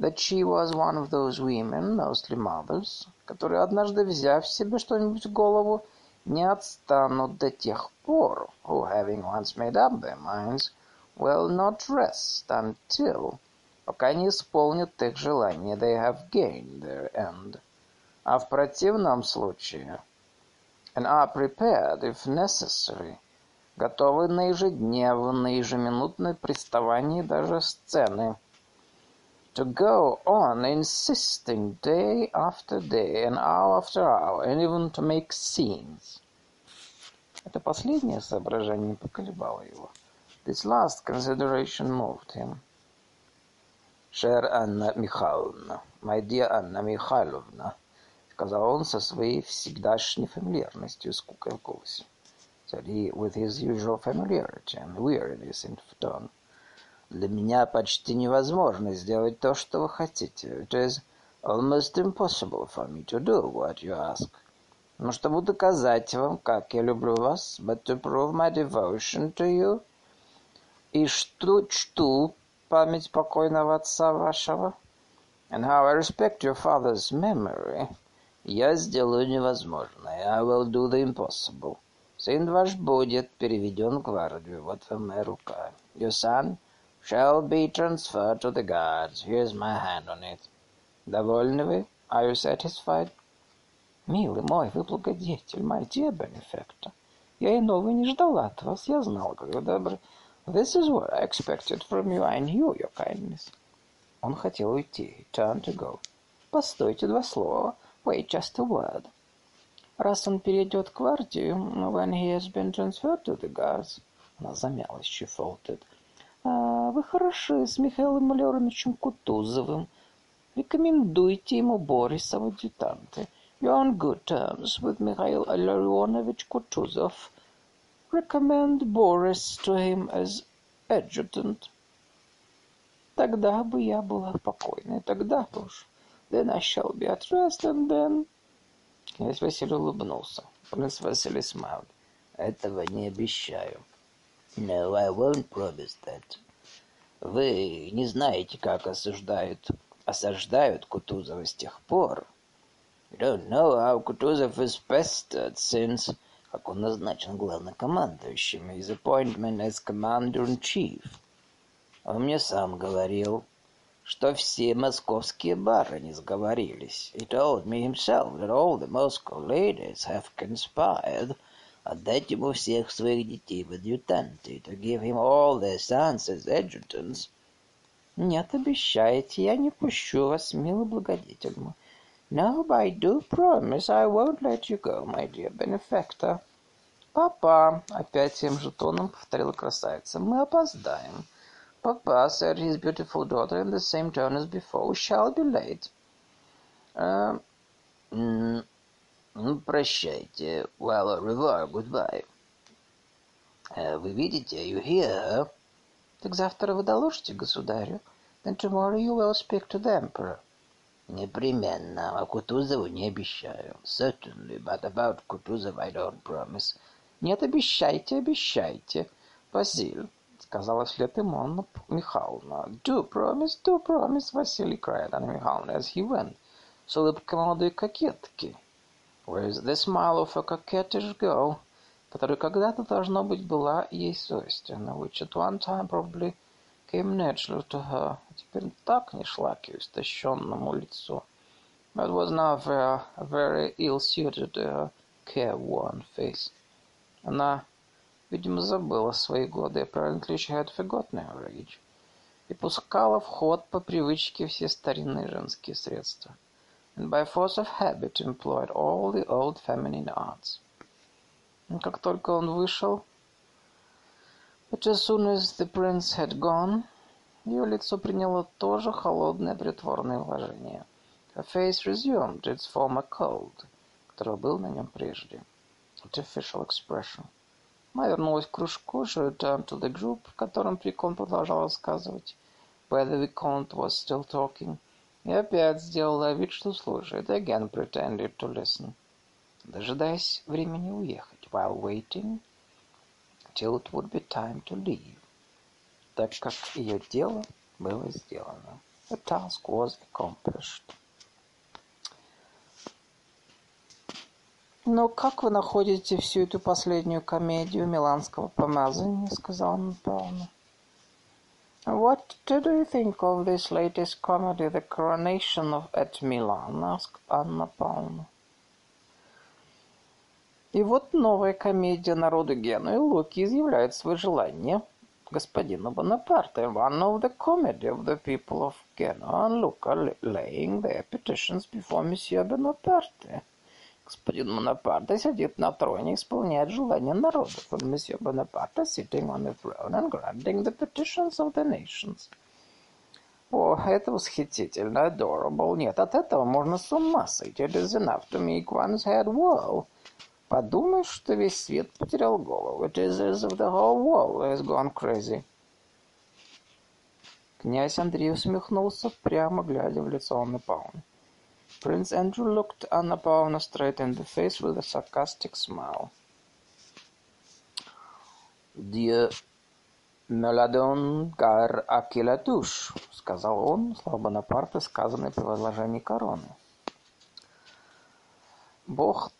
that she was one of those women, mostly mothers, которые, однажды взяв себе что-нибудь в голову, не отстанут до тех пор, who, having once made up their minds, will not rest until, пока не исполнят их желания, they have gained their end. А в противном случае and are prepared, if necessary, готовы на ежедневные, ежеминутные приставания даже сцены. To go on insisting day after day and hour after hour, and even to make scenes. Это последнее соображение поколебало его. This last consideration moved him. Шер Анна Михайловна, my dear Анна Михайловна, сказал он со своей всегдашней фамильярностью скукой в голосе. Said he with his usual familiarity and weariness in tone. Для меня почти невозможно сделать то, что вы хотите. It is almost impossible for me to do what you ask. Но чтобы доказать вам, как я люблю вас, but to prove my devotion to you, и что чту память покойного отца вашего, and how I respect your father's memory, я сделаю невозможное. I will do the impossible. Сын ваш будет переведен в гвардию. Вот вам моя рука. Your son shall be transferred to the guards. Here's my hand on it. Довольны вы? Are you satisfied? Милый мой, вы благодетель, my dear benefactor. Я иного не ждала от вас. Я знала, как вы добры. This is what I expected from you. I knew your kindness. Он хотел уйти. He turned to go. Постойте два слова. Wait just a word. Раз он перейдет к гвардию, when he has been transferred to the guards, она замялась, she faltered. А, вы хороши с Михаилом Леоновичем Кутузовым. Рекомендуйте ему Бориса в адъютанты. You're on good terms with Mikhail Larionovich Kutuzov. Recommend Boris to him as adjutant. Тогда бы я была спокойна, тогда бы уж. Then I shall be at rest, and then... Князь Василий улыбнулся. Принц Василий smiled. Этого не обещаю. No, I won't promise that. Вы не знаете, как осуждают, осаждают Кутузова с тех пор. You don't know how Kutuzov is pestered since... Как он назначен главнокомандующим. His appointment as commander-in-chief. Он мне сам говорил, что все московские барыни сговорились. He told me himself that all the Moscow ladies have conspired отдать ему всех своих детей в адъютанты, to give him all their sons as adjutants. Нет, обещайте, я не пущу вас, милый благодетель мой. No, I do promise I won't let you go, my dear benefactor. Папа, опять тем же тоном повторила красавица, мы опоздаем. Papa, said his beautiful daughter in the same tone as before, shall be late. Uh, mm, прощайте. Well, au revoir, goodbye. Uh, вы видите, you hear? Так завтра вы доложите государю. Then tomorrow you will speak to the emperor. Непременно, а Кутузову не обещаю. Certainly, but about Кутузов I don't promise. Нет, обещайте, обещайте. Василь, сказала вслед ему Анна Михайловна. Do promise, do promise, Василий, cried Anna Михайловна as he went. С улыбкой молодой кокетки. Where's the smile of a coquettish girl? Которая когда-то, должно быть, была ей свойственна, which at one time probably came naturally to her. Теперь так не шла к ее истощенному лицу. But was now very, very ill-suited careworn face. Она, видимо, забыла свои годы. Apparently she had forgotten her age. И пускала в ход по привычке все старинные женские средства. And by force of habit employed all the old feminine arts. И как только он вышел, but as soon as the prince had gone, ее лицо приняло тоже холодное притворное выражение. Her face resumed its former cold, который был на нем прежде artificial expression. Она вернулась к кружку, she returned to the group, в котором Виконт продолжал рассказывать, where the Vicomte was still talking, и опять сделала вид, что слушает, again pretended to listen, дожидаясь времени уехать, while waiting till it would be time to leave, так как ее дело было сделано. The task was accomplished. «Но как вы находите всю эту последнюю комедию миланского помазания?» — сказала Анна Павловна. «What did you think of this latest comedy, The Coronation of at Milan?» — asked Анна Павловна. И вот новая комедия народу Генуи Луки изъявляет свое желание господину Бонапарте. One of the comedy of the people of Genoa and Luca laying their petitions before Monsieur Bonaparte. Господин Бонапарте сидит на троне, исполняет желания народов. And Monsieur Bonaparte sitting on the throne and granting the petitions of the nations. О, это восхитительно, adorable. Нет, от этого можно с ума сойти. It is enough to make one's head whirl. Подумаешь, что весь свет потерял голову. It is as if the whole world has gone crazy. Князь Андрей усмехнулся, прямо глядя в лицо Анны Павловны. Prince Andrew looked Anna Pavlovna straight in the face with a sarcastic smile. «Dieu me la donne car à qui la touche», — сказал он, слова Бонапарта, сказанные при возложении короны. «Бог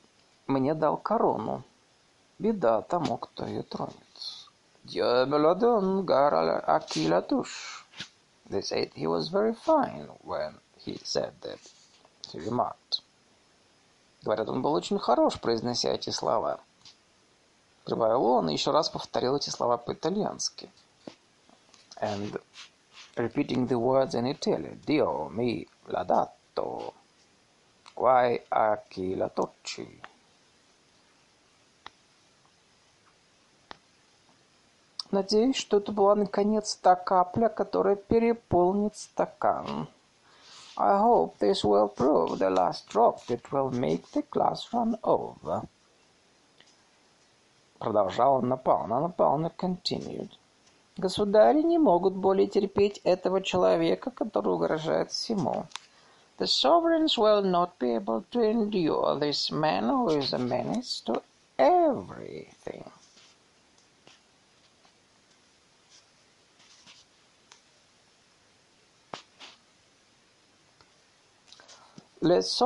мне дал корону. Беда тому, кто ее тронет». «Dieu me la donne car à qui la touche». They said he was very fine when he said that. Remarked. Говорят, он был очень хорош, произнося эти слова. Прибавил он и еще раз повторил эти слова по-итальянски. And repeating the words in Italian. Dio mi l'ha dato. Guai a chi la tocci. Надеюсь, что это была наконец та капля, которая переполнит стакан. I hope this will prove the last drop that will make the glass run over. Продолжала Анна Павловна. Анна Павловна continued. Государи не могут более терпеть этого человека, который угрожает всему. The sovereigns will not be able to endure this man who is a menace to everything. «Les,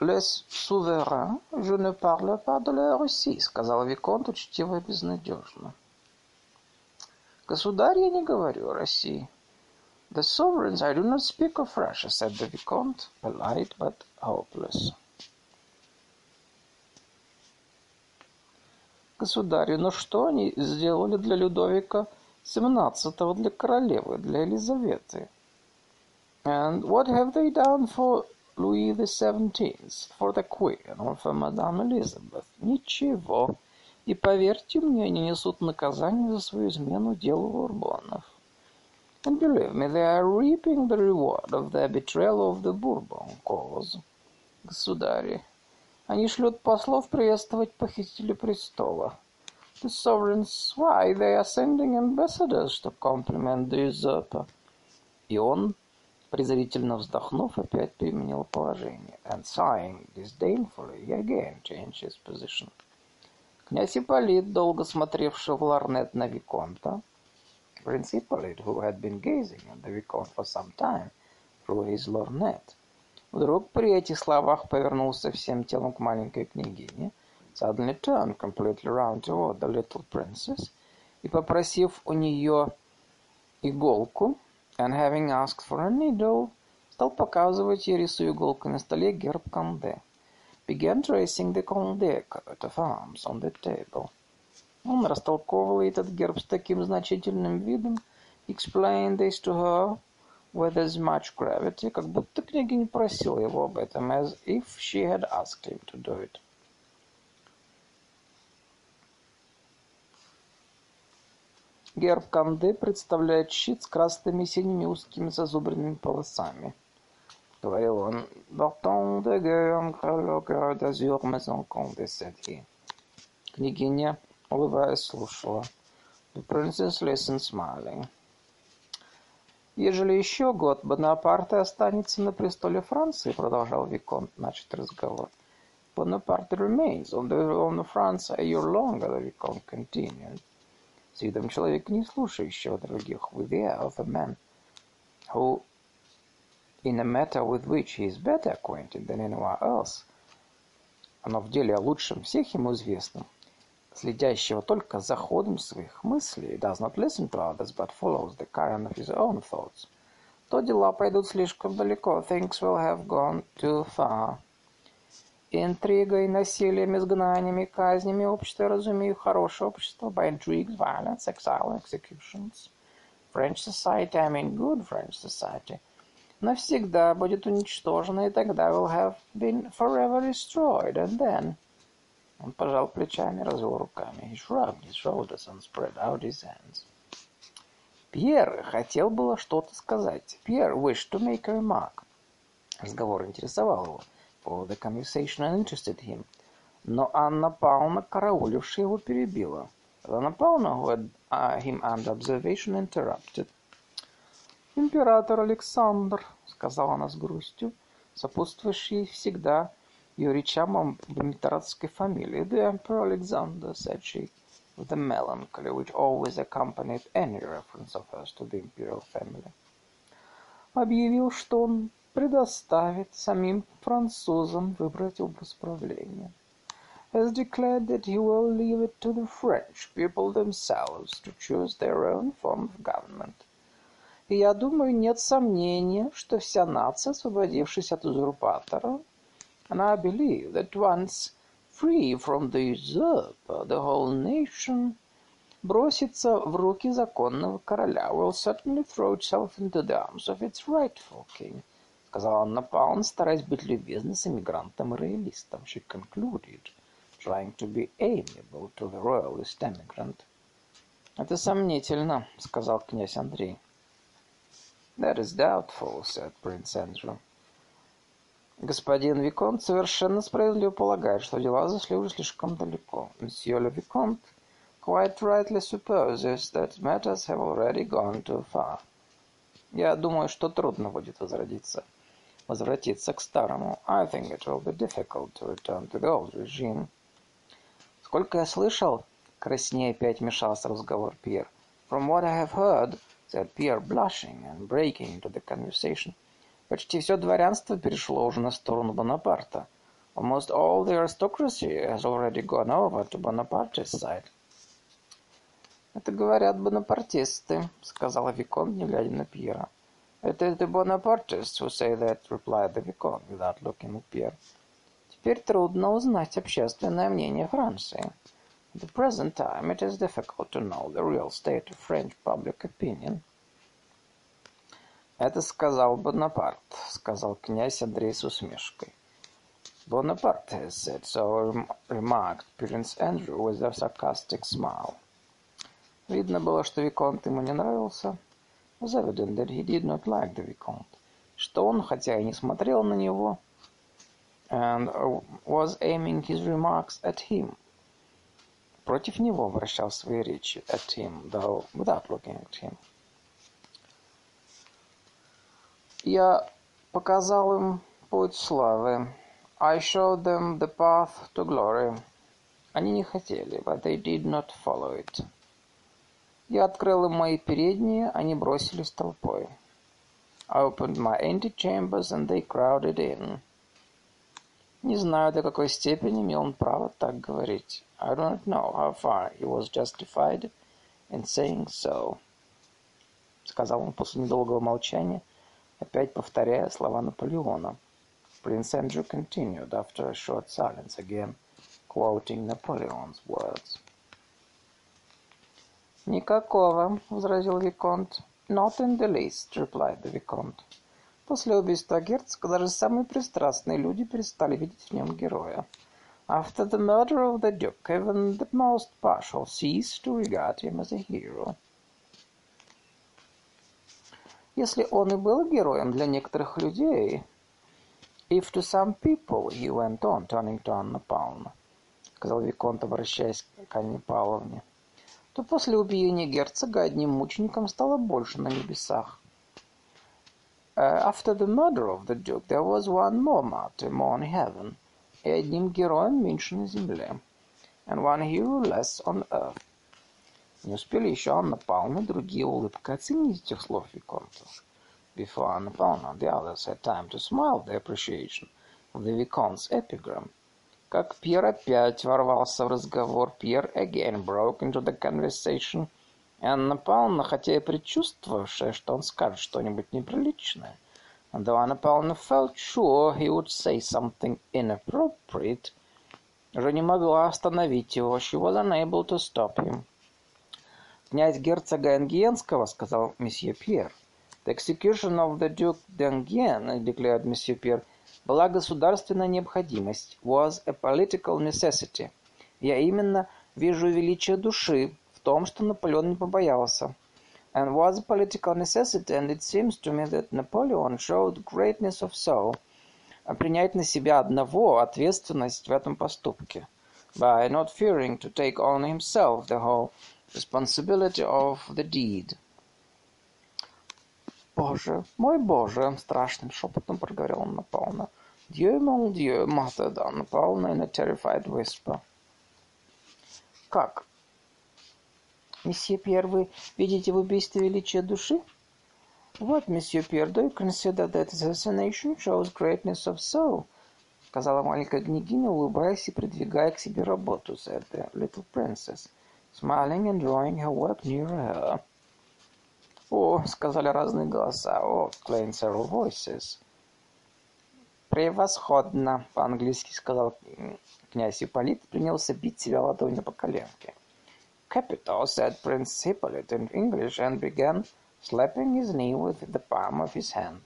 les souverains, je ne parle pas de la Russie», — сказал Виконт учтиво и безнадежно. «Государь, я не говорю о России». «The sovereigns, I do not speak of Russia», — said the Vicomte, polite but hopeless. «Государь, ну что они сделали для Людовика XVII, для королевы, для Елизаветы?» «And what have they done for The Seventeenth, for the Queen, or for Madame Elizabeth. Ничего. И поверьте мне, они несут наказание за свою измену делу Бурбонов. And believe me, they are reaping the reward of the betrayal of the Bourbon cause. Государи, они шлют послов приветствовать похитителя престола. The sovereigns, why, they are sending ambassadors to compliment the usurper. И он презрительно вздохнув, опять переменил положение. And sighing disdainfully, he again changed his position. Князь Ипполит, долго смотревший в ларнет на Виконта, Prince Ippolit, who had been gazing at the Vicomte for some time through his lorgnette, вдруг при этих словах повернулся всем телом к маленькой княгине, suddenly turned completely round toward the little princess, и, попросив у нее иголку, and having asked for a needle, стал показывать ей, рисуя иголкой на столе, герб Конде. Began tracing the Condé coat of arms on the table. Он растолковывал этот герб с таким значительным видом, explained this to her with as much gravity, как будто княгиня просила его об этом, as if she had asked him to do it. Герб Канде представляет щит с красными синими узкими зазубренными полосами. Говорил он, «Бартон де крылёкер d'azur maison Conde сади». Княгиня, улыбаясь, слушала. The princess listened smiling. Ежели еще год Бонапарте останется на престоле Франции, продолжал Виконт начать разговор. Bonaparte remains on the throne of France a year longer, the Vicomte continued с видом человека, не слушающего других, with the air of a man who, in a matter with which he is better acquainted than anyone else, но в деле о лучшем всех ему известном, следящего только за ходом своих мыслей, does not listen to others, but follows the current of his own thoughts, то дела пойдут слишком далеко, things will have gone too far. Интригой, насилием, изгнаниями, казнями общество, разумею, хорошее общество, by intrigues, violence, exile, executions. French society, I mean good French society, навсегда будет уничтожено, и тогда will have been forever destroyed, and then... Он пожал плечами, развел руками. He shrugged his shoulders and spread out his hands. Пьер хотел было что-то сказать. Пьер wished to make a remark. Разговор интересовал его for the conversation interested him. Но Анна Павловна, караулившая его, перебила. Анна Павловна, who had uh, him under observation, interrupted. «Император Александр», — сказала она с грустью, сопутствующей всегда ее речам об императорской фамилии. «The Emperor Alexander», — said she, with the melancholy which always accompanied any reference of hers to the imperial family. Объявил, что он предоставит самим французам выбрать образ правления. Has declared that he will leave it to the French people themselves to choose their own form of government. И я думаю, нет сомнения, что вся нация, освободившись от узурпатора, and I believe that once free from the usurper, the whole nation бросится в руки законного короля, will certainly throw itself into the arms of its rightful king сказала Анна Павловна, стараясь быть любезной с эмигрантом и роялистом. She concluded, trying to be amiable to the royalist emigrant. «Это сомнительно», — сказал князь Андрей. «That is doubtful», — said Prince Andrew. Господин Виконт совершенно справедливо полагает, что дела зашли уже слишком далеко. Monsieur le Vicomte quite rightly supposes that matters have already gone too far. Я думаю, что трудно будет возродиться возвратиться к старому. I think it will be difficult to return to the old regime. Сколько я слышал, краснее опять вмешался разговор Пьер. From what I have heard, said Pierre, blushing and breaking into the conversation, почти все дворянство перешло уже на сторону Бонапарта. Almost all the aristocracy has already gone over to Bonaparte's side. «Это говорят бонапартисты», — сказала Викон, не глядя на Пьера. «It is the Bonapartists who say that», — replied the Vicomte, without looking at Pierre. «Теперь трудно узнать общественное мнение Франции. At the present time it is difficult to know the real state of French public opinion». «Это сказал Бонапарт», — сказал князь Андрей с усмешкой. Bonaparte has said so, remarked Prince Andrew with a sarcastic smile. Видно было, что Виконт ему не нравился, was evident that he did not like the Vicomte, что он, хотя и не смотрел на него, and was aiming his remarks at him, против него вращал свои речи at him, though without looking at him. Я показал им путь славы. I showed them the path to glory. Они не хотели, but they did not follow it. Я открыл им мои передние, они бросились толпой. I opened my antechambers, and they crowded in. Не знаю, до какой степени имел он право так говорить. I do not know how far he was justified in saying so. Сказал он после недолгого молчания, опять повторяя слова Наполеона. Prince Andrew continued after a short silence again, quoting Napoleon's words. «Никакого», — возразил Виконт. «Not in the least», — replied the Vicomte. После убийства герцога даже самые пристрастные люди перестали видеть в нем героя. After the murder of the Duke, even the most partial ceased to regard him as a hero. Если он и был героем для некоторых людей, if to some people, he went on, turning to Анна Павловна, сказал Виконт, обращаясь к Анне Павловне, то после убиения герцога одним мучеником стало больше на небесах. Uh, after the murder of the Duke, there was one more martyr more in heaven, и одним героем меньше на земле, and one hero less on earth. Не успели еще Анна Павловна другие улыбкой оценить этих слов Виконта. Before Anna Pavlovna, the others had time to smile their appreciation of the Vicomte's epigram – как Пьер опять ворвался в разговор. Пьер again broke into the conversation. Анна Павловна, хотя и предчувствовавшая, что он скажет что-нибудь неприличное, though Anna Pavlovna felt sure he would say something inappropriate, уже не могла остановить его. She was unable to stop him. «Князь герцога Энгиенского», — сказал месье Пьер. «The execution of the Duke d'Enghien», — declared месье Пьер, была государственная необходимость, was a political necessity. Я именно вижу величие души в том, что Наполеон не побоялся. And was a political necessity, and it seems to me that Napoleon showed greatness of soul. Принять на себя одного ответственность в этом поступке. By not fearing to take on himself the whole responsibility of the deed. «Боже, мой Боже!» — страшным шепотом проговорил он Наполна. «Dieu, mon Dieu!» — muttered Anna Pavlovna in a terrified whisper. «Как? Месье Пьер, вы видите в убийстве величие души?» «What, месье Пьер, do you consider that assassination shows greatness of soul?» — сказала маленькая княгиня, улыбаясь и придвигая к себе работу, said the little princess, smiling and drawing her work nearer her. «О!» — сказали разные голоса. «О!» — exclaimed several voices. «Превосходно!» — по-английски сказал князь Ипполит принялся бить себя ладонью по коленке. «Capital!» — said Prince Hippolyte in English and began slapping his knee with the palm of his hand.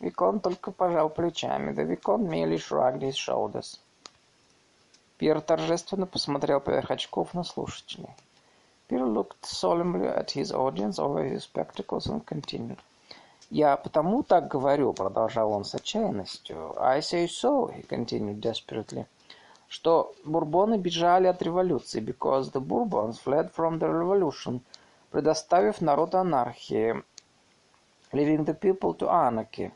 Викон только пожал плечами, да Викон merely shrugged his shoulders. Пьер торжественно посмотрел поверх очков на слушателей. Peter looked solemnly at his audience over his spectacles and continued. «Я потому так говорю», — продолжал он с отчаянностью. «I say so», — he continued desperately, что бурбоны бежали от революции, because the Bourbons fled from the revolution, предоставив народ анархии, leaving the people to anarchy.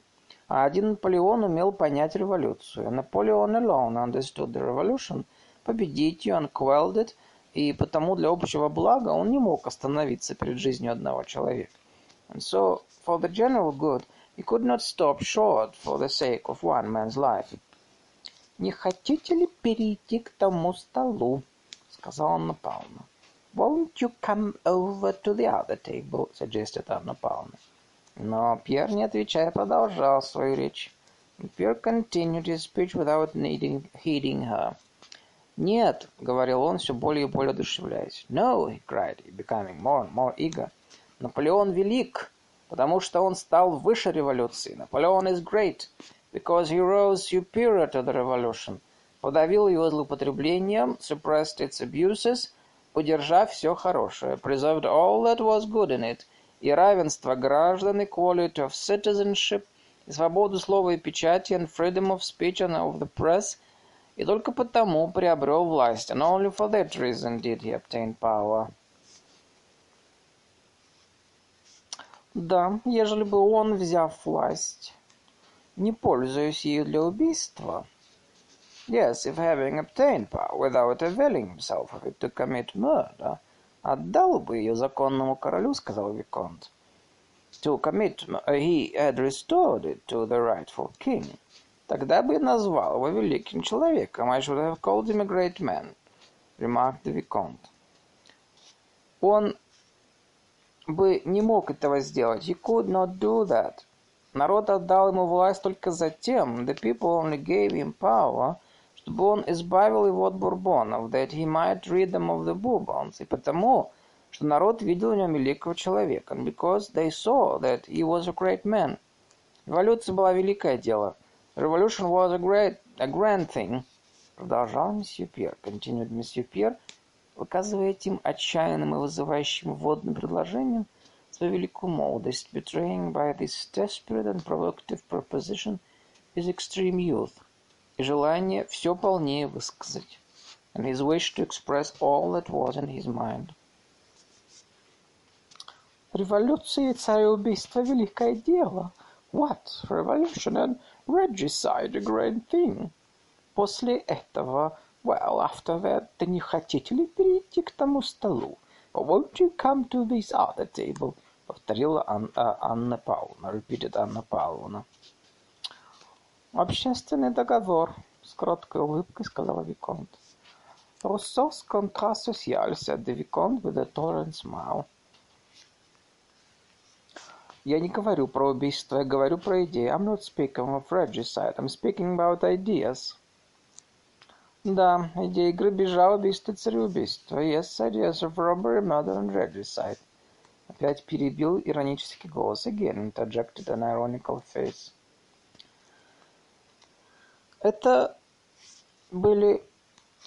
А один Наполеон умел понять революцию. Наполеон alone understood the revolution, победить ее, and quelled it, и потому для общего блага он не мог остановиться перед жизнью одного человека. And so, for the general good, he could not stop short for the sake of one man's life. «Не хотите ли перейти к тому столу?» — сказал Анна Павловна. «Won't you come over to the other table?» — suggested Анна Павловна. Но Пьер, не отвечая, продолжал свою речь. Pierre continued his speech without needing, heeding her. «Нет», — говорил он, все более и более одушевляясь. «No», — he cried, becoming more and more eager. «Наполеон велик, потому что он стал выше революции. Наполеон is great, because he rose superior to the revolution. Подавил его злоупотреблением, suppressed its abuses, удержав все хорошее, preserved all that was good in it, и равенство граждан, equality of citizenship, и свободу слова и печати, and freedom of speech and of the press — и только потому приобрел власть, and only for that reason did he obtain power. Да, ежели бы он, взяв власть, не пользуясь ею для убийства... Yes, if having obtained power without availing himself of it to commit murder, отдал бы ее законному королю, сказал Виконт. To commit, he had restored it to the rightful king. Тогда бы назвал его великим человеком. I should have called him a great man, remarked the Vicomte. Он бы не мог этого сделать. He could not do that. Народ отдал ему власть только затем, the people only gave him power, чтобы он избавил его от бурбонов, that he might rid them of the Bourbons, и потому, что народ видел в нем великого человека, because they saw that he was a great man. Революция была великое дело. Revolution was a great, a grand thing. Продолжал месье Пьер, continued месье Пьер, выказывая этим отчаянным и вызывающим водным предложением свою великую молодость, betraying by this desperate and provocative proposition his extreme youth и желание все полнее высказать, and his wish to express all that was in his mind. Революция и цареубийство – великое дело. What? Revolution and regicide – a great thing. После этого, well, after that, да не хотите ли перейти к тому столу? Or won't you come to this other table? Повторила Ан Анна Павловна, repeated Анна Павловна. «Общественный договор», — с кроткой улыбкой сказала Виконт. «Руссо's contrat social», — said the Vicomte with a tolerant smile. Я не говорю про убийство, я говорю про идеи. I'm not speaking of regicide, I'm speaking about ideas. Да, идеи грабежа, убийства, цареубийства. Yes, ideas of robbery, murder and regicide. Опять перебил иронический голос. Again interjected an ironical face. Это были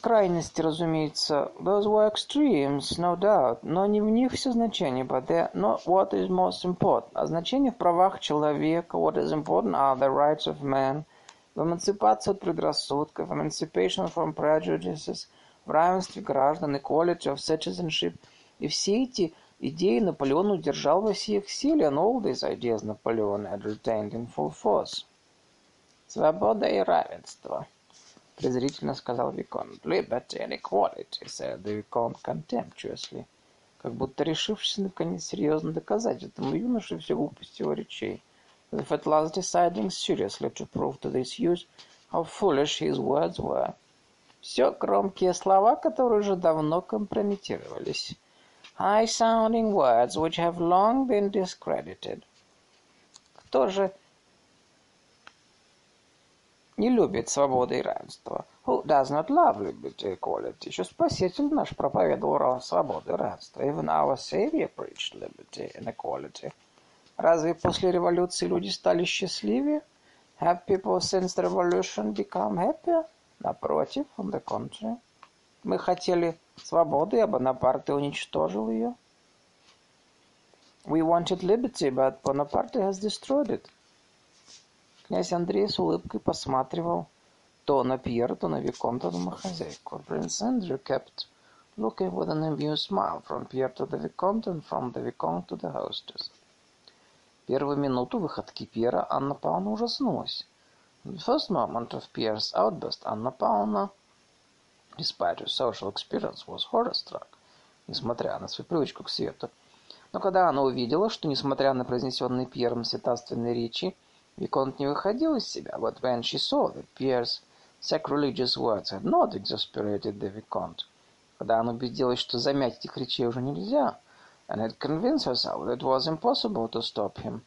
крайности, разумеется. Those were extremes, no doubt. Но не в них все значение. But they're not what is most important. А значение в правах человека. What is important are the rights of man. В эмансипации от предрассудков. Emancipation from prejudices. В равенстве граждан. Equality of citizenship. И все эти идеи Наполеон удержал во всей их силе. And all these ideas Napoleon had retained in full force. «Свобода и равенство», — презрительно сказал Виконт. «Liberty and equality», — said the Vicomte contemptuously, как будто решившись наконец серьезно доказать этому юноше всю глупость его речей, as if at last deciding seriously to prove to this youth how foolish his words were. Все громкие слова, которые уже давно компрометировались. High-sounding words which have long been discredited. Кто же не любит свободы и равенства. Who does not love liberty equality? Еще Спаситель наш проповедовал свободу и равенство. Even our Savior preached liberty and equality. Разве после революции люди стали счастливее? Have people since the revolution become happier? Напротив, on the contrary. Мы хотели свободы, а Бонапарте уничтожил ее. We wanted liberty, but Bonaparte has destroyed it. Князь Андрей с улыбкой посматривал то на Пьера, то на Виконта, то на хозяйку. Prince Andrew kept looking with an amused smile from Pierre to the Vicomte and from the Vicomte to the hostess. Первую минуту выходки Пьера Анна Павловна ужаснулась. The first moment of Pierre's outburst, Анна Павловна, despite her social experience, was horror-struck, несмотря на свою привычку к свету. Но когда она увидела, что, несмотря на произнесенные Пьером святоственные речи, Виконт не выходил из себя, but when she saw that Pierre's sacrilegious words had not exasperated the Vicomte, когда она убедилась, что замять этих речей уже нельзя, and had convinced herself that it was impossible to stop him,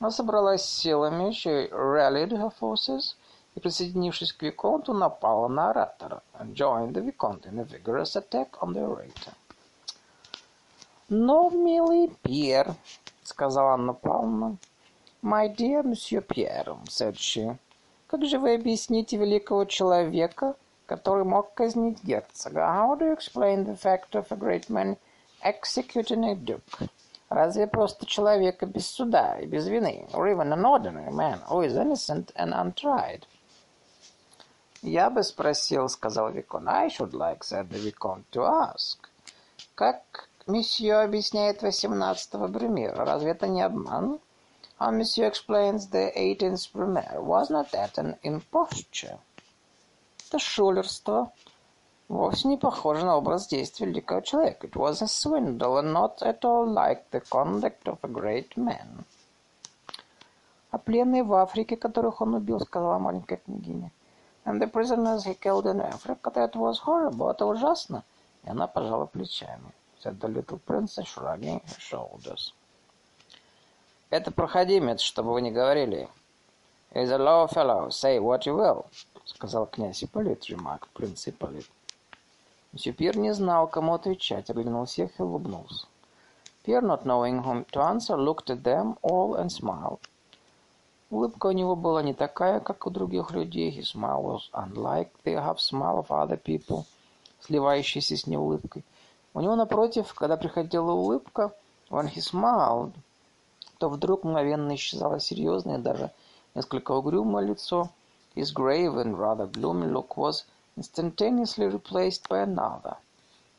она собралась силами, she rallied her forces, и, присоединившись к Виконту, напала на оратора, and joined the Vicomte in a vigorous attack on the orator. «Но, милый Пьер», — сказала Анна Павловна, — «My dear Monsieur Pierre», — said she, — «как же вы объясните великого человека, который мог казнить герцога? How do you explain the fact of a great man executing a duke? Разве просто человека без суда и без вины, or even an ordinary man who is innocent and untried?» «Я бы спросил», — сказал Викон. «I should like», — said the Vicomte, — «to ask». Как месье объясняет восемнадцатого Брюмера. Разве это не обман? А месье explains the eighteenth Brumaire. Was not that an imposture? Это шулерство. Вовсе не похоже на образ действий великого человека. It was a swindle and not at all like the conduct of a great man. А пленные в Африке, которых он убил, сказала маленькая княгиня. And the prisoners he killed in Africa, that was horrible, это ужасно. И она пожала плечами. Said the little princess, shrugging her shoulders. Это проходимец, чтобы вы не говорили. He's a low fellow, say what you will, сказал князь Ипполит, remarked принц Ипполит. Месье Пьер не знал, кому отвечать, оглянул всех и улыбнулся. Pierre, not knowing whom to answer, looked at them all and smiled. Улыбка у него была не такая, как у других людей. His smile was unlike the half smile of other people, сливающийся с неулыбкой. У него, напротив, когда приходила улыбка, when he smiled, то вдруг мгновенно исчезало серьезное, даже несколько угрюмое лицо. His grave and rather gloomy look was instantaneously replaced by another.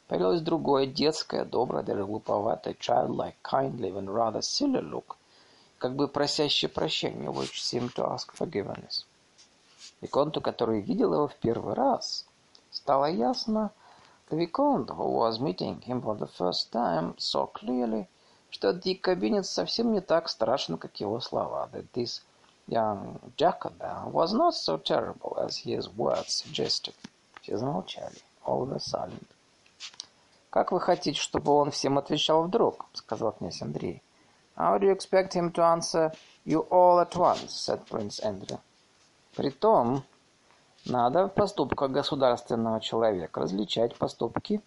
Появилось другое, детское, доброе, даже глуповатое, childlike, kindly, and rather silly look, как бы просящее прощения, which seemed to ask forgiveness. Виконту, который видел его в первый раз, стало ясно, the Vicomte, who was meeting him for the first time, saw clearly, что кабинет совсем не так страшен, как его слова, that this young Jacobin was not so terrible as his words suggested. Все замолчали. All were silent. «Как вы хотите, чтобы он всем отвечал вдруг?» — сказал князь Андрей. «How do you expect him to answer you all at once?» — said Prince Andrew. «Притом, надо в поступках государственного человека различать поступки.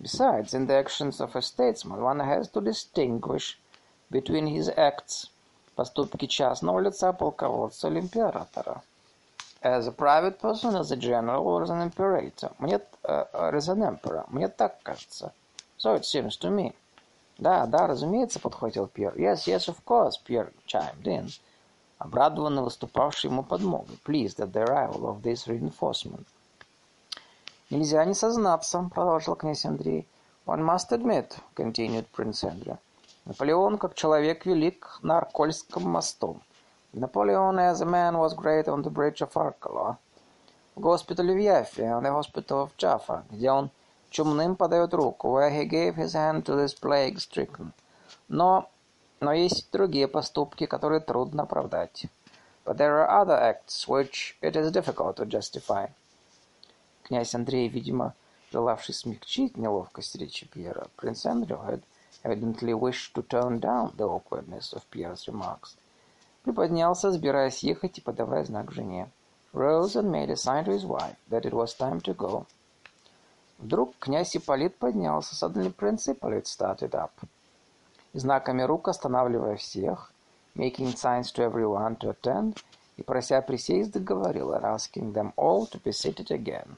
Besides, in the actions of a statesman, one has to distinguish between his acts поступки частного лица, полководца или императора. As a private person, as a general, or as an imperator. Мне, uh, as an emperor. Мне так кажется. So it seems to me. Да, да, разумеется, подхватил Пьер. Yes, yes, of course, Pierre chimed in. Обрадованно выступавший ему подмогой. Pleased at the arrival of this reinforcement. Нельзя не сознаться, продолжил князь Андрей. One must admit, continued Prince Andrew, Наполеон, как человек, велик на Аркольском мосту. Napoleon as a man was great on the bridge of Arcola. В госпитале в Яффе, on the hospital of Jaffa, где он чумным подает руку, where he gave his hand to this plague stricken. Но, но есть другие поступки, которые трудно оправдать. But there are other acts which it is difficult to justify. Князь Андрей, видимо, желавший смягчить неловкость речи Пьера, принц Эндрю had evidently wished to tone down the awkwardness of Pierre's remarks. Приподнялся, собираясь ехать и подавая знак жене. Rose and made a sign to his wife that it was time to go. Вдруг князь Ипполит поднялся. Suddenly Prince Ippolit started up. И знаками рук останавливая всех, making signs to everyone to attend, и прося присесть, договорил, asking them all to be seated again.